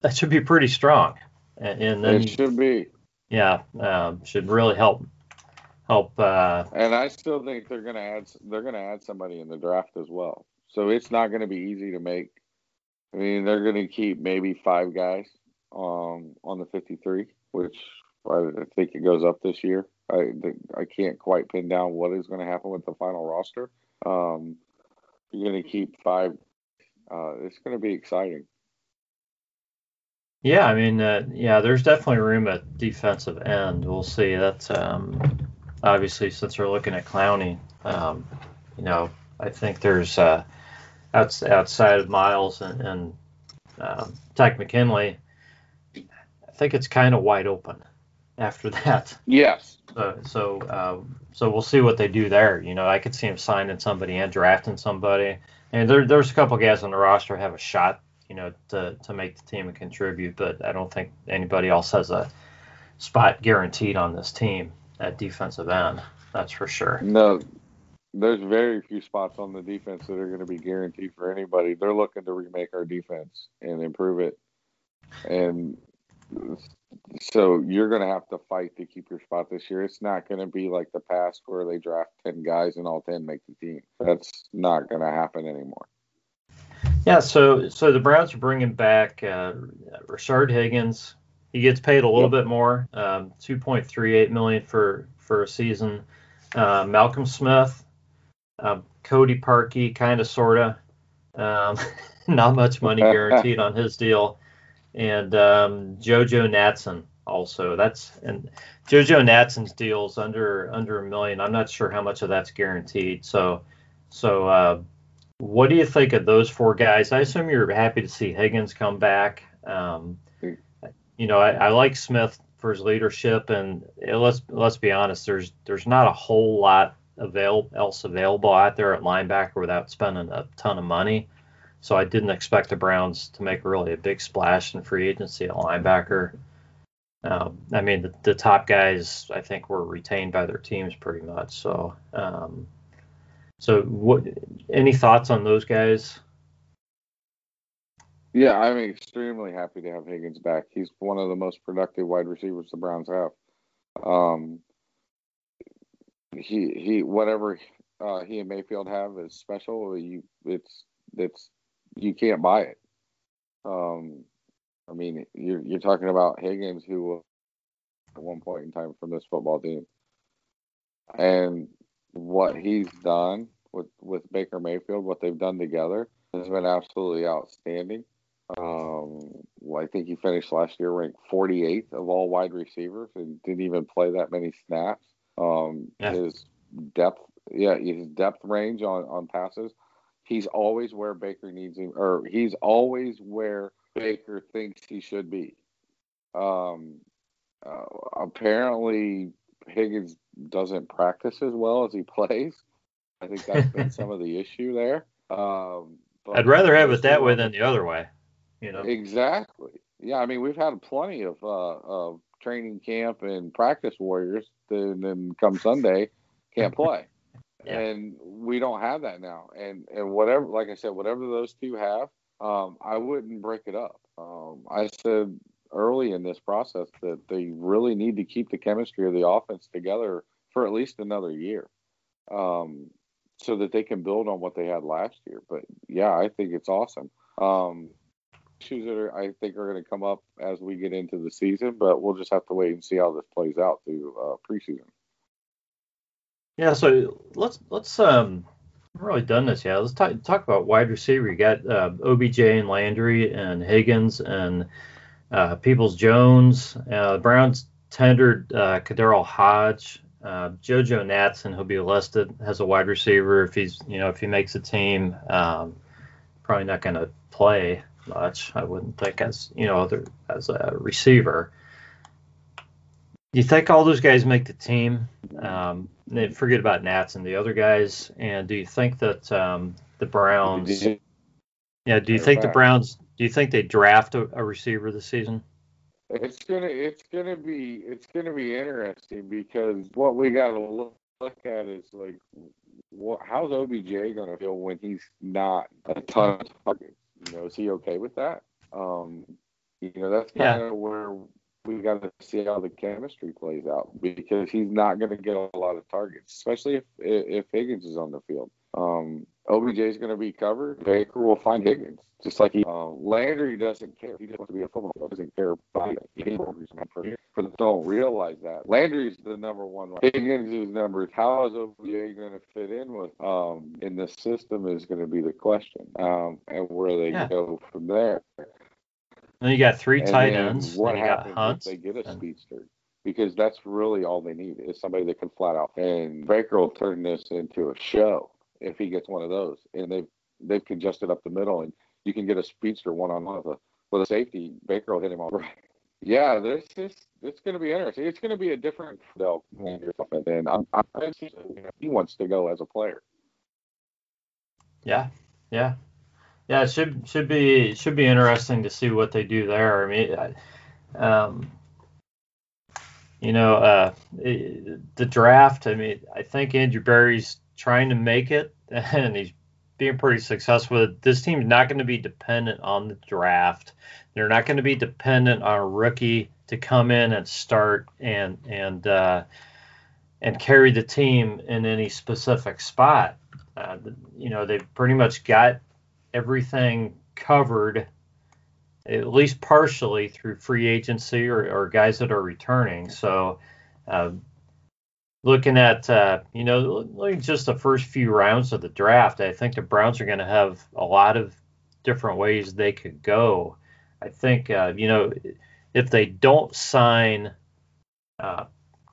that should be pretty strong, and, and then it should be. Yeah, uh, should really help help. Uh, and I still think they're going to add they're going to add somebody in the draft as well. So it's not going to be easy to make. I mean, they're going to keep maybe five guys um, on the 53, which I think it goes up this year. I I can't quite pin down what is going to happen with the final roster. Um, you're going to keep five. Uh, it's going to be exciting. Yeah, I mean, uh, yeah, there's definitely room at defensive end. We'll see. That's um, obviously since we're looking at Clowney. Um, you know, I think there's uh, outside of Myles and, and um, Takk McKinley. I think it's kind of wide open after that. Yes. So so uh, so we'll see what they do there. You know, I could see him signing somebody and drafting somebody. And there, there's a couple guys on the roster have a shot, you know, to to make the team and contribute. But I don't think anybody else has a spot guaranteed on this team at defensive end. That's for sure. No, there's very few spots on the defense that are going to be guaranteed for anybody. They're looking to remake our defense and improve it. And so you're going to have to fight to keep your spot this year. It's not going to be like the past where they draft 10 guys and all 10 make the team. That's not going to happen anymore. Yeah, so so the Browns are bringing back uh, Rashard Higgins. He gets paid a little yep. bit more, um, 2.38 million for for a season. Uh, Malcolm Smith, uh, Cody Parkey, kind of sorta. Um, not much money guaranteed on his deal and um, JoJo Natson also. That's and JoJo Natson's deals under under a million. I'm not sure how much of that's guaranteed. So so uh, what do you think of those four guys? I assume you're happy to see Higgins come back. Um, you know, I, I, like Smith for his leadership, and let's let's be honest. There's there's not a whole lot avail- else available out there at linebacker without spending a ton of money. So I didn't expect the Browns to make really a big splash in free agency at linebacker. Um, I mean, the, the, top guys I think were retained by their teams pretty much. So, um, so what? Any thoughts on those guys? Yeah, I'm extremely happy to have Higgins back. He's one of the most productive wide receivers the Browns have. Um, he he whatever uh, he and Mayfield have is special. You it's it's you can't buy it. Um, I mean, you're you're talking about Higgins, who at one point in time from this football team, and what he's done with with Baker Mayfield, what they've done together, has been absolutely outstanding. Um, well, I think he finished last year ranked 48th of all wide receivers and didn't even play that many snaps. Um, yeah. His depth, yeah, his depth range on on passes, he's always where Baker needs him, or he's always where Baker thinks he should be. Um, uh, apparently, Higgins doesn't practice as well as he plays. I think that's been some of the issue there. Um, I'd rather have it that way than the other way. You know exactly. Yeah, I mean we've had plenty of uh, of training camp and practice warriors. Then, then come Sunday, can't play. yeah. And we don't have that now. And and whatever, like I said, whatever those two have, um, I wouldn't break it up. Um, I said early in this process that they really need to keep the chemistry of the offense together for at least another year, um, so that they can build on what they had last year. But yeah, I think it's awesome. Um, issues that are, I think are going to come up as we get into the season, but we'll just have to wait and see how this plays out through uh, preseason. Yeah, so let's let's um really done this yet. Let's talk talk about wide receiver. You got uh, OBJ and Landry and Higgins and uh, Peoples Jones. Uh, Browns tendered uh, Hodge. Uh, JoJo Natson, who'll be listed as a wide receiver if he's you know if he makes a team. Um, probably not going to play much. I wouldn't think as you know other as a receiver. Do you think all those guys make the team? Um, forget about Natson the other guys. And do you think that um, the Browns? Yeah. Do you think the Browns? Do you think they draft a, a receiver this season? It's gonna it's gonna be it's gonna be interesting because what we got to look, look at is like what, how's OBJ gonna feel when he's not a ton of targets? You know, is he okay with that? Um, you know, that's kind of yeah. where we got to see how the chemistry plays out because he's not going to get a lot of targets, especially if if Higgins is on the field. Um, OBJ is going to be covered. Baker will find Higgins, just like he. Uh, Landry doesn't care. He just wants to be a football player. Doesn't care about it. For the don't realize that Landry's the number one. Higgins is number. How is OBJ going to fit in with um in the system is going to be the question. Um, and where they yeah. go from there. And you got three and tight ends. What happens if they get a and... speedster? Because that's really all they need is somebody that can flat out. And Baker will turn this into a show if he gets one of those. And they've they've congested up the middle, and you can get a speedster one on one with a with a safety. Baker will hit him all right. Yeah, this is it's going to be interesting. It's going to be a different Fidel and I'm, I'm he wants to go as a player. Yeah, yeah, yeah, it should should be should be interesting to see what they do there. I mean, um, you know, uh, the draft. I mean, I think Andrew Berry's trying to make it, and he's being pretty successful. This team's not going to be dependent on the draft. They're not going to be dependent on a rookie to come in and start and and uh, and carry the team in any specific spot. Uh, you know, they've pretty much got everything covered at least partially through free agency or, or guys that are returning. So, uh, looking at uh, you know just the first few rounds of the draft, I think the Browns are going to have a lot of different ways they could go. I think uh, you know if they don't sign uh,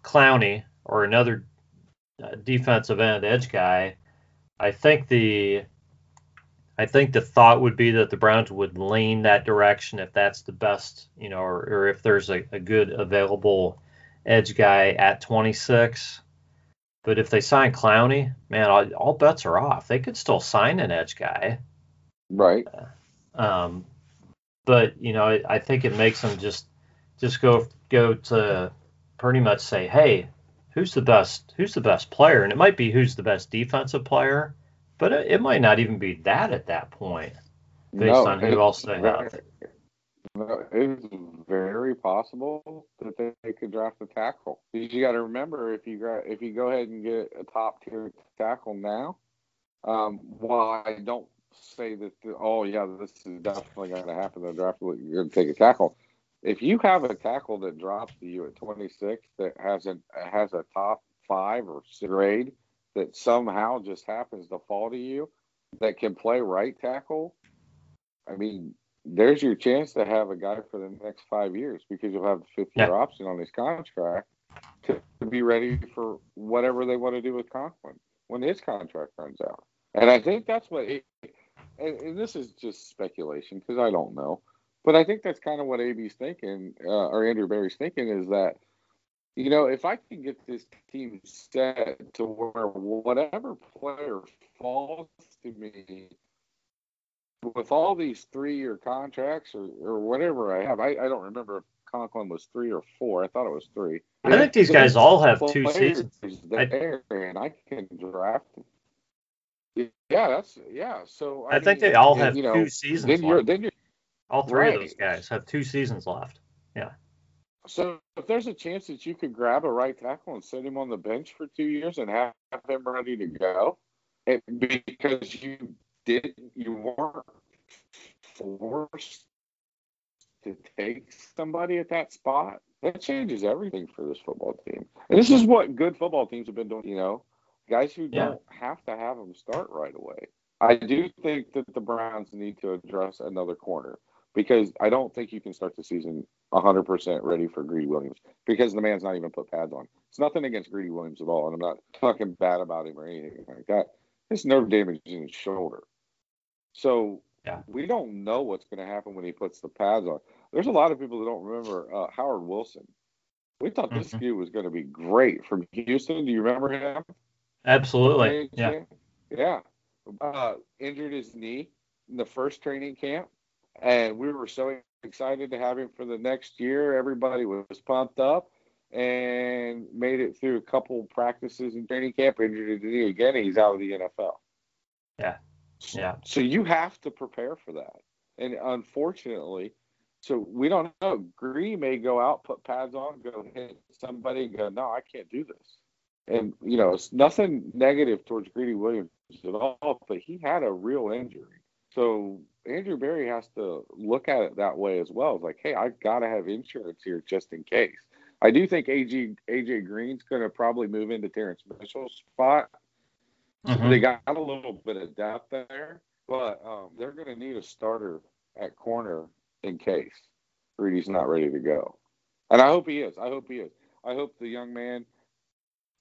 Clowney or another uh, defensive end edge guy, I think the I think the thought would be that the Browns would lean that direction if that's the best, you know, or, or if there's a, a, good available edge guy at 26. But if they sign Clowney, man, all, all bets are off. They could still sign an edge guy. Right. Um, but, you know, I, I think it makes them just just go go to pretty much say, hey, who's the best who's the best player, and it might be who's the best defensive player, but it, it might not even be that at that point, based No, on who else they have. It's very possible that they, could draft a tackle. You got to remember, if you gra- if you go ahead and get a top tier tackle now, um, while I don't say that, the, oh yeah, this is definitely going to happen. The draft, you're going to take a tackle. If you have a tackle that drops to you at 26 that has a has a top five or six grade that somehow just happens to fall to you, that can play right tackle. I mean, there's your chance to have a guy for the next five years because you'll have the fifth year option on his contract to, to be ready for whatever they want to do with Conklin when his contract runs out. And I think that's what, it, and, and this is just speculation because I don't know, but I think that's kind of what AB's thinking, uh, or Andrew Berry's thinking is that, you know, if I can get this team set to where whatever player falls to me with all these three year contracts or, or whatever I have, I, I don't remember if Conklin was three or four. I thought it was three. I think these guys all have two seasons. I- There, and I can draft. them. Yeah, that's yeah. So I, think mean, they all have you know, two seasons Then you're left. then you're All three of those guys have two seasons left. Yeah. So if there's a chance that you could grab a right tackle and set him on the bench for two years and have him ready to go, it, because you did you weren't forced to take somebody at that spot, that changes everything for this football team. And this is what good football teams have been doing. You know, guys who Yeah. don't have to have them start right away. I do think that the Browns need to address another corner because I don't think you can start the season 100% ready for Greedy Williams because the man's not even put pads on. It's nothing against Greedy Williams at all, and I'm not talking bad about him or anything like that. It's nerve damage in his shoulder. So Yeah. we don't know what's going to happen when he puts the pads on. There's a lot of people that don't remember uh, Howard Wilson. We thought this Mhm. kid was going to be great from Houston. Do you remember him? Absolutely. Yeah. Yeah. Uh, injured his knee in the first training camp, and we were so excited to have him for the next year. Everybody was pumped up and made it through a couple practices in training camp, injured his knee again. And he's out of the NFL. Yeah. Yeah. So you have to prepare for that. And unfortunately, so we don't know. Green may go out, put pads on, go hit somebody, go, no, I can't do this. And you know, it's nothing negative towards Greedy Williams at all, but he had a real injury. So Andrew Berry has to look at it that way as well. It's like, hey, I've got to have insurance here just in case. I do think AJ AJ Green's going to probably move into Terrence Mitchell's spot. Mhm. they got a little bit of depth there, but um, they're going to need a starter at corner in case Greedy's not ready to go. And I hope he is. I hope he is. I hope the young man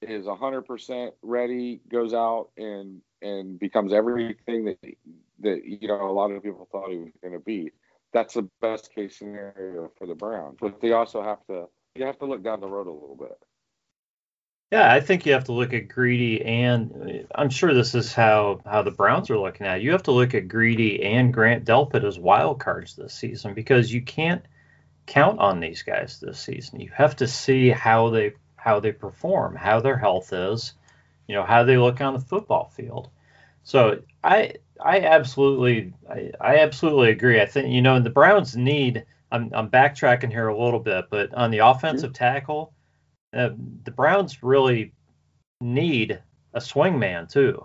is 100% ready, goes out and and becomes everything that that you know a lot of people thought he was going to be. That's the best case scenario for the Browns. But they also have to you have to look down the road a little bit. Yeah, I think you have to look at Greedy and uh, I'm sure this is how how the Browns are looking at. it. You have to look at Greedy and Grant Delpit as wild cards this season because you can't count on these guys this season. You have to see how they how they perform, how their health is, you know, how they look on the football field. So I I absolutely I, I absolutely agree. I think you know the Browns need I'm I'm backtracking here a little bit, but on the offensive tackle, uh, the Browns really need a swing man too.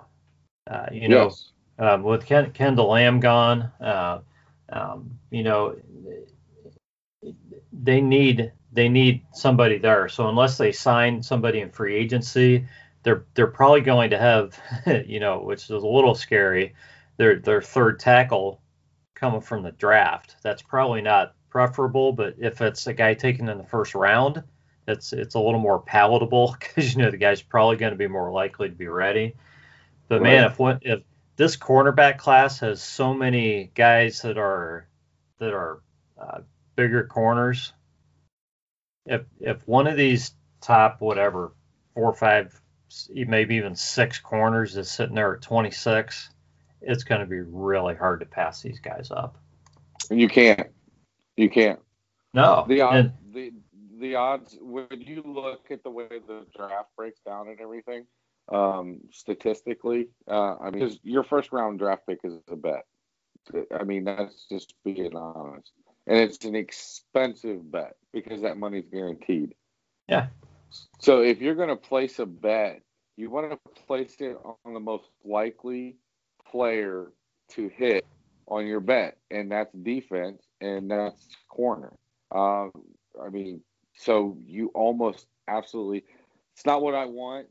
Uh, you know, Yes. um, with Ken, Kendall Lamb gone, uh, um, you know, they need they need somebody there. So unless they sign somebody in free agency, they're they're probably going to have, you know, which is a little scary. Their their third tackle coming from the draft. That's probably not preferable, but if it's a guy taken in the first round, it's it's a little more palatable because you know the guy's probably going to be more likely to be ready. But man, if what if this cornerback class has so many guys that are that are uh, bigger corners, if if one of these top whatever four or five, maybe even six corners is sitting there at 26, it's going to be really hard to pass these guys up. You can't. You can't. No, The, uh, and- the the odds when you look at the way the draft breaks down and everything, um, statistically, uh, I mean, your first round draft pick is a bet. I mean, that's just being honest, and it's an expensive bet because that money's guaranteed. Yeah. So if you're going to place a bet, you want to place it on the most likely player to hit on your bet, and that's defense, and that's corner. Uh, I mean, so you almost absolutely. It's not what I want.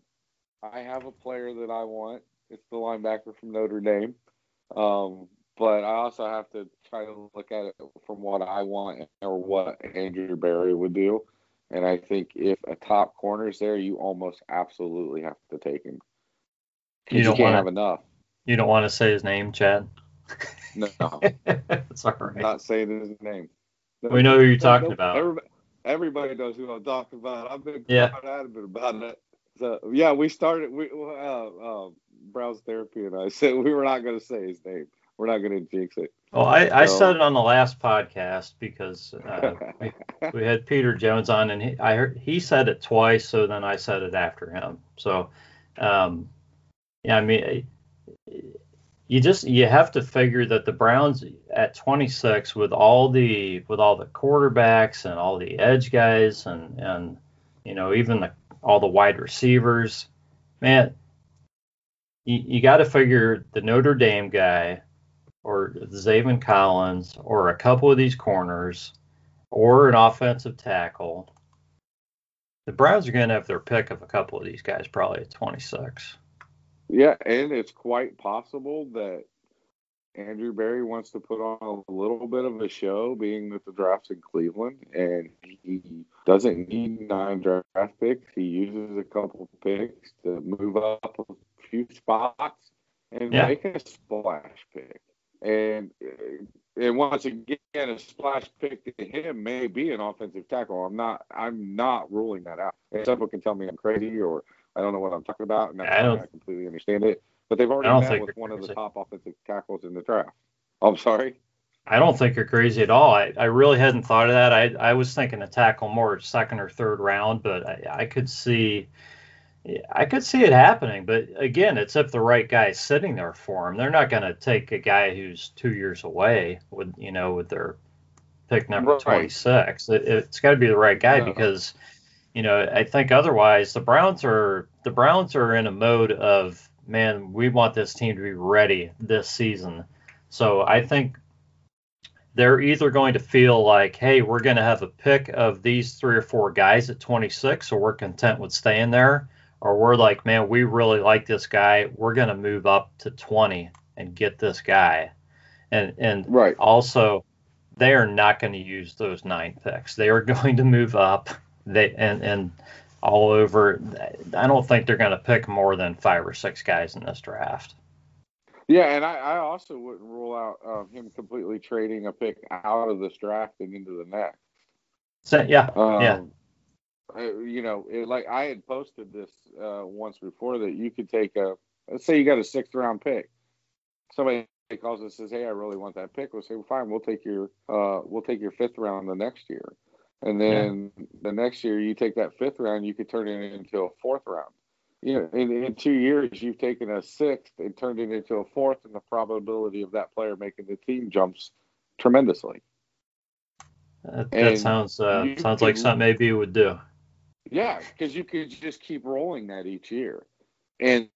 I have a player that I want. It's the linebacker from Notre Dame. Um, but I also have to try to look at it from what I want or what Andrew Berry would do. And I think if a top corner is there, you almost absolutely have to take him. You don't can't wanna- have enough. You don't want to say his name, Chad? No, it's all right. not saying his name. We know who you're No, talking no, about. Everybody, everybody knows who I'm talking about. I've been Yeah. quite adamant about it. So yeah, we started. We uh, uh, Browns therapy and I said we were not going to say his name. We're not going to jinx it. Oh, I, I So- said it on the last podcast because uh, we, we had Peter Jones on, and he, I heard he said it twice, so then I said it after him. So, um, yeah, I mean, you just you have to figure that the Browns at 26 with all the with all the quarterbacks and all the edge guys and and you know even the all the wide receivers, man, you, you got to figure the Notre Dame guy or Zaven Collins or a couple of these corners or an offensive tackle. The Browns are going to have their pick of a couple of these guys probably at 26. Yeah, and it's quite possible that Andrew Berry wants to put on a little bit of a show, being that the draft's in Cleveland, and he doesn't need nine draft picks. He uses a couple picks to move up a few spots and Yeah. make a splash pick. And and once again, a splash pick to him may be an offensive tackle. I'm not I'm not ruling that out. And someone can tell me I'm crazy or I don't know what I'm talking about, and that's I don't- I completely understand it. But they've already met with one of the top offensive tackles in the draft. Oh, I'm sorry. I don't think you're crazy at all. I, I really hadn't thought of that. I, I was thinking a tackle more second or third round, but I, I could see I could see it happening. But again, it's if the right guy's sitting there for him. They're not going to take a guy who's two years away with you know with their pick number Right. 26. It, it's got to be the right guy No. because you know I think otherwise the Browns are the Browns are in a mode of man we want this team to be ready this season. So I think they're either going to feel like, hey, we're going to have a pick of these three or four guys at 26, so we're content with staying there, or we're like, man, we really like this guy, we're going to move up to 20 and get this guy, and and Right. also they are not going to use those nine picks. They are going to move up. They and and all over. I don't think they're going to pick more than five or six guys in this draft. Yeah, and I, I also wouldn't rule out um, him completely trading a pick out of this draft and into the next. So yeah, Um, Yeah. You know, it, like I had posted this uh, once before that you could take a, let's say you got a sixth round pick. Somebody calls and says, "Hey, I really want that pick." We'll say, well, "Fine, we'll take your, uh, we'll take your fifth round the next year." And then the next year, you take that fifth round, you could turn it into a fourth round. You know, in, in two years, you've taken a sixth and turned it into a fourth, and the probability of that player making the team jumps tremendously. that, that sounds uh, sounds like something maybe you would do. Yeah, because you could just keep rolling that each year. And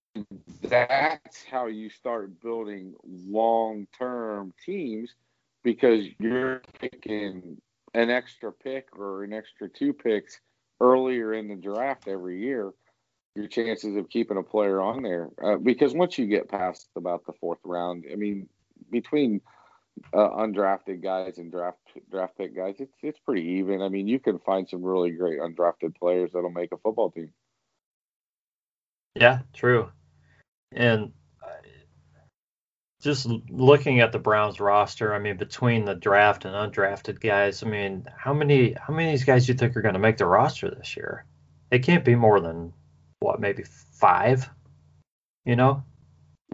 that's how you start building long term teams because you're picking an extra pick or an extra two picks earlier in the draft every year. Your chances of keeping a player on there, uh, because once you get past about the fourth round, I mean, between uh, undrafted guys and draft draft pick guys, it's it's pretty even. I mean, you can find some really great undrafted players that'll make a football team. Yeah, true. And just looking at the Browns roster, I mean, between the draft and undrafted guys, I mean, how many how many of these guys do you think are going to make the roster this year? It can't be more than what, maybe five. You know,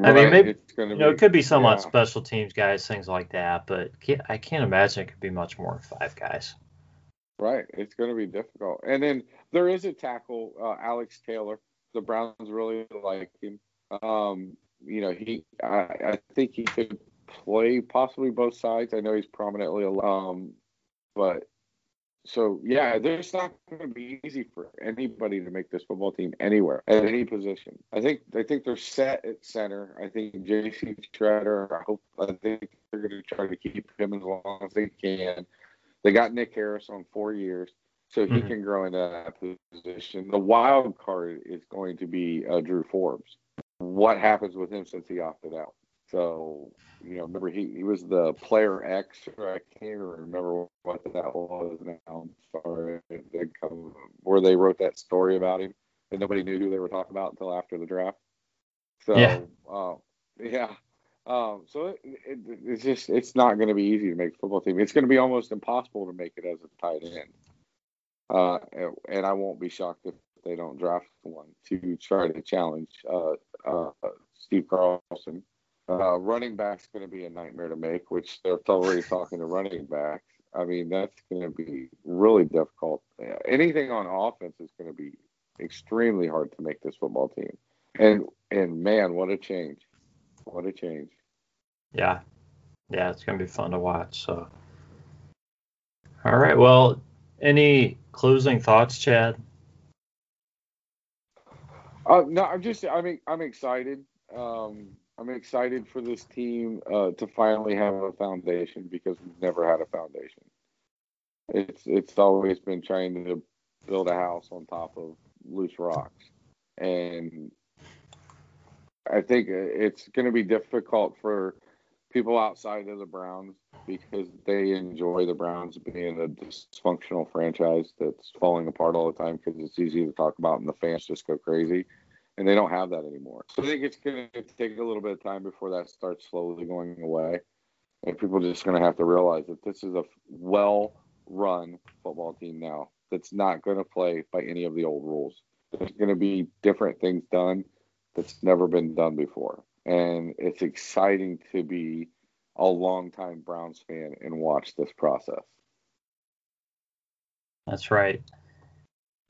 I mean, maybe- you know, be, it could be some on special teams guys, things like that, but can't, I can't imagine it could be much more than five guys. Right. It's going to be difficult. And then there is a tackle, uh, Alex Taylor. The Browns really like him. Um, you know, he I, I think he could play possibly both sides. I know he's prominently um, but so yeah, there's not going to be easy for anybody to make this football team anywhere at any position. I think I think they're set at center. I think J.C. Tretter. I hope I think they're going to try to keep him as long as they can. They got Nick Harris on four years, so he mm-hmm. can grow into that position. The wild card is going to be uh, Drew Forbes. What happens with him since he opted out? So, you know, remember he, he was the player X, or I can't even remember what that was now. I'm sorry. They come, where they wrote that story about him and nobody knew who they were talking about until after the draft. So, yeah. Uh, yeah. Um, so it, it, it's just it's not going to be easy to make a football team. It's going to be almost impossible to make it as a tight end. Uh, and, and I won't be shocked if they don't draft one to try to challenge uh, uh, Steve Carlson. Uh, running back's going to be a nightmare to make, which they're already talking to running backs. I mean, that's going to be really difficult. Anything on offense is going to be extremely hard to make this football team. And and man, what a change! What a change. Yeah. Yeah, it's going to be fun to watch. So, all right. Well, any closing thoughts, Chad? Uh, no, I'm just, I mean, I'm excited. Um, I'm excited for this team uh, to finally have a foundation because we've never had a foundation. It's it's always been trying to build a house on top of loose rocks, and I think it's going to be difficult for people outside of the Browns because they enjoy the Browns being a dysfunctional franchise that's falling apart all the time because it's easy to talk about and the fans just go crazy. And they don't have that anymore. So I think it's going to take a little bit of time before that starts slowly going away. And people are just going to have to realize that this is a well run football team now that's not going to play by any of the old rules. There's going to be different things done that's never been done before. And it's exciting to be a longtime Browns fan and watch this process. That's right.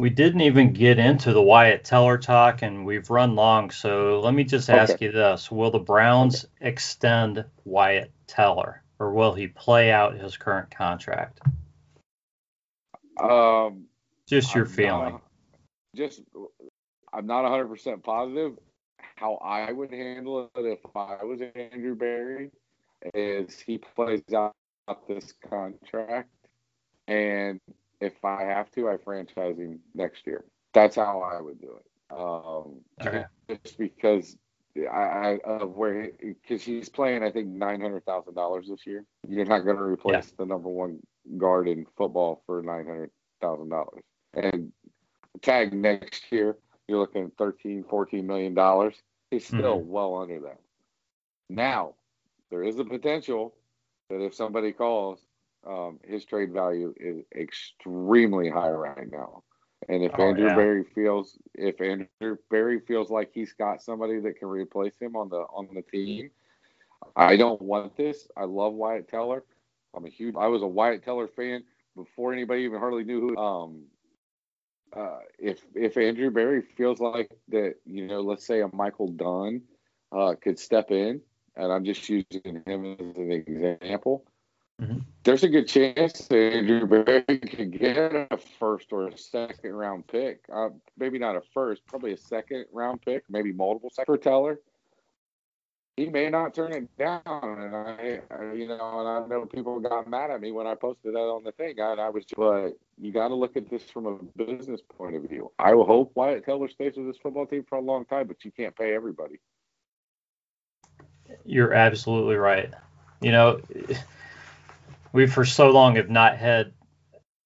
We didn't even get into the Wyatt Teller talk, and we've run long. So let me just ask okay. you this: Will the Browns okay. extend Wyatt Teller, or will he play out his current contract? Um, just your I'm feeling. Not, just, I'm not 100% positive how I would handle it if I was Andrew Berry is he plays out this contract, and if I have to, I franchise him next year. That's how I would do it. Um, okay. Just because I, I of where because he's playing, I think nine hundred thousand dollars this year. You're not going to replace yeah. the number one guard in football for nine hundred thousand dollars, and tag next year you're looking at 13, 14 million dollars. He's still mm-hmm. well under that. Now, there is a potential that if somebody calls, um, his trade value is extremely high right now. And if oh, Andrew yeah. Berry feels if Andrew Berry feels like he's got somebody that can replace him on the on the team, I don't want this. I love Wyatt Teller. I'm a huge I was a Wyatt Teller fan before anybody even hardly knew who um uh, if if Andrew Berry feels like that, you know, let's say a Michael Dunn uh, could step in, and I'm just using him as an example. Mm-hmm. There's a good chance that Andrew Berry could get a first or a second round pick. Uh, maybe not a first, probably a second round pick, maybe multiple second for Teller he may not turn it down. And I, I, you know, and I know people got mad at me when I posted that on the thing. And I was, but you got to look at this from a business point of view. I will hope Wyatt Teller stays with this football team for a long time, but you can't pay everybody. You're absolutely right. You know, we for so long have not had.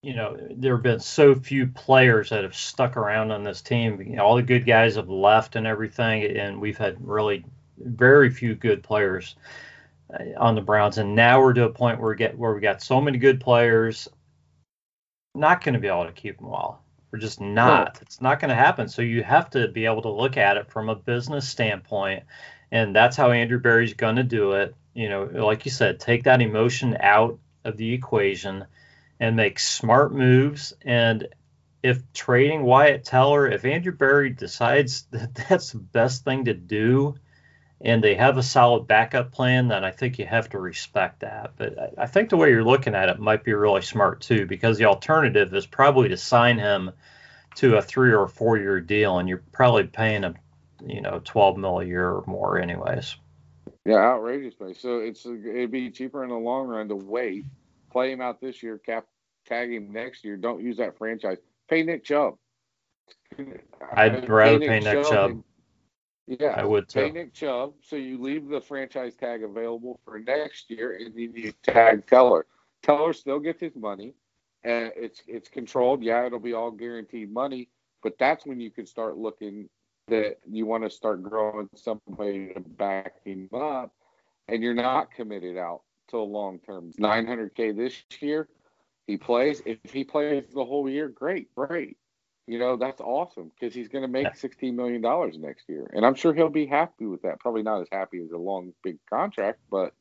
You know, there have been so few players that have stuck around on this team. You know, all the good guys have left and everything, and we've had really very few good players uh, on the Browns, and now we're to a point where we get where we got so many good players, not going to be able to keep them all. We're just not. It's not going to happen. So you have to be able to look at it from a business standpoint, and that's how Andrew Berry's going to do it. You know, like you said, take that emotion out of the equation and make smart moves. And if trading Wyatt Teller, if Andrew Berry decides that that's the best thing to do, and they have a solid backup plan, then I think you have to respect that. But I think the way you're looking at it might be really smart too, because the alternative is probably to sign him to a three or four year deal, and you're probably paying him, you know, 12 mil a year or more, anyways. Yeah, outrageous price. So it's it'd be cheaper in the long run to wait, play him out this year, cap tag him next year. Don't use that franchise. Pay Nick Chubb. I'd rather pay Nick, pay Nick Chubb. Chubb. Yeah, I would too. Pay Nick Chubb, so you leave the franchise tag available for next year, and then you tag Teller. Teller still gets his money, and it's it's controlled. Yeah, it'll be all guaranteed money, but that's when you can start looking that you want to start growing somebody to back him up, and you're not committed out to long term. 900k this year, he plays. If he plays the whole year, great, great. You know that's awesome because he's going to make 16 million dollars next year, and I'm sure he'll be happy with that. Probably not as happy as a long big contract, but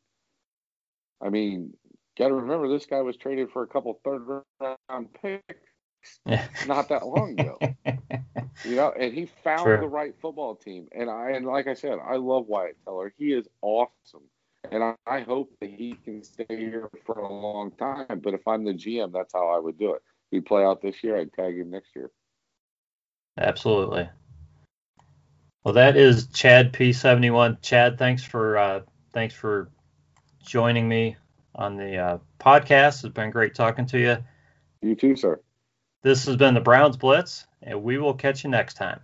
I mean, got to remember this guy was traded for a couple third round picks not that long ago. you know, and he found True. the right football team. And I and like I said, I love Wyatt Teller. He is awesome. And I, I hope that he can stay here for a long time. But if I'm the GM, that's how I would do it. He'd play out this year, I'd tag him next year. Absolutely. Well, that is Chad P71. Chad, thanks for uh, thanks for joining me on the uh, podcast. It's been great talking to you. You too, sir. This has been the Browns Blitz, and we will catch you next time.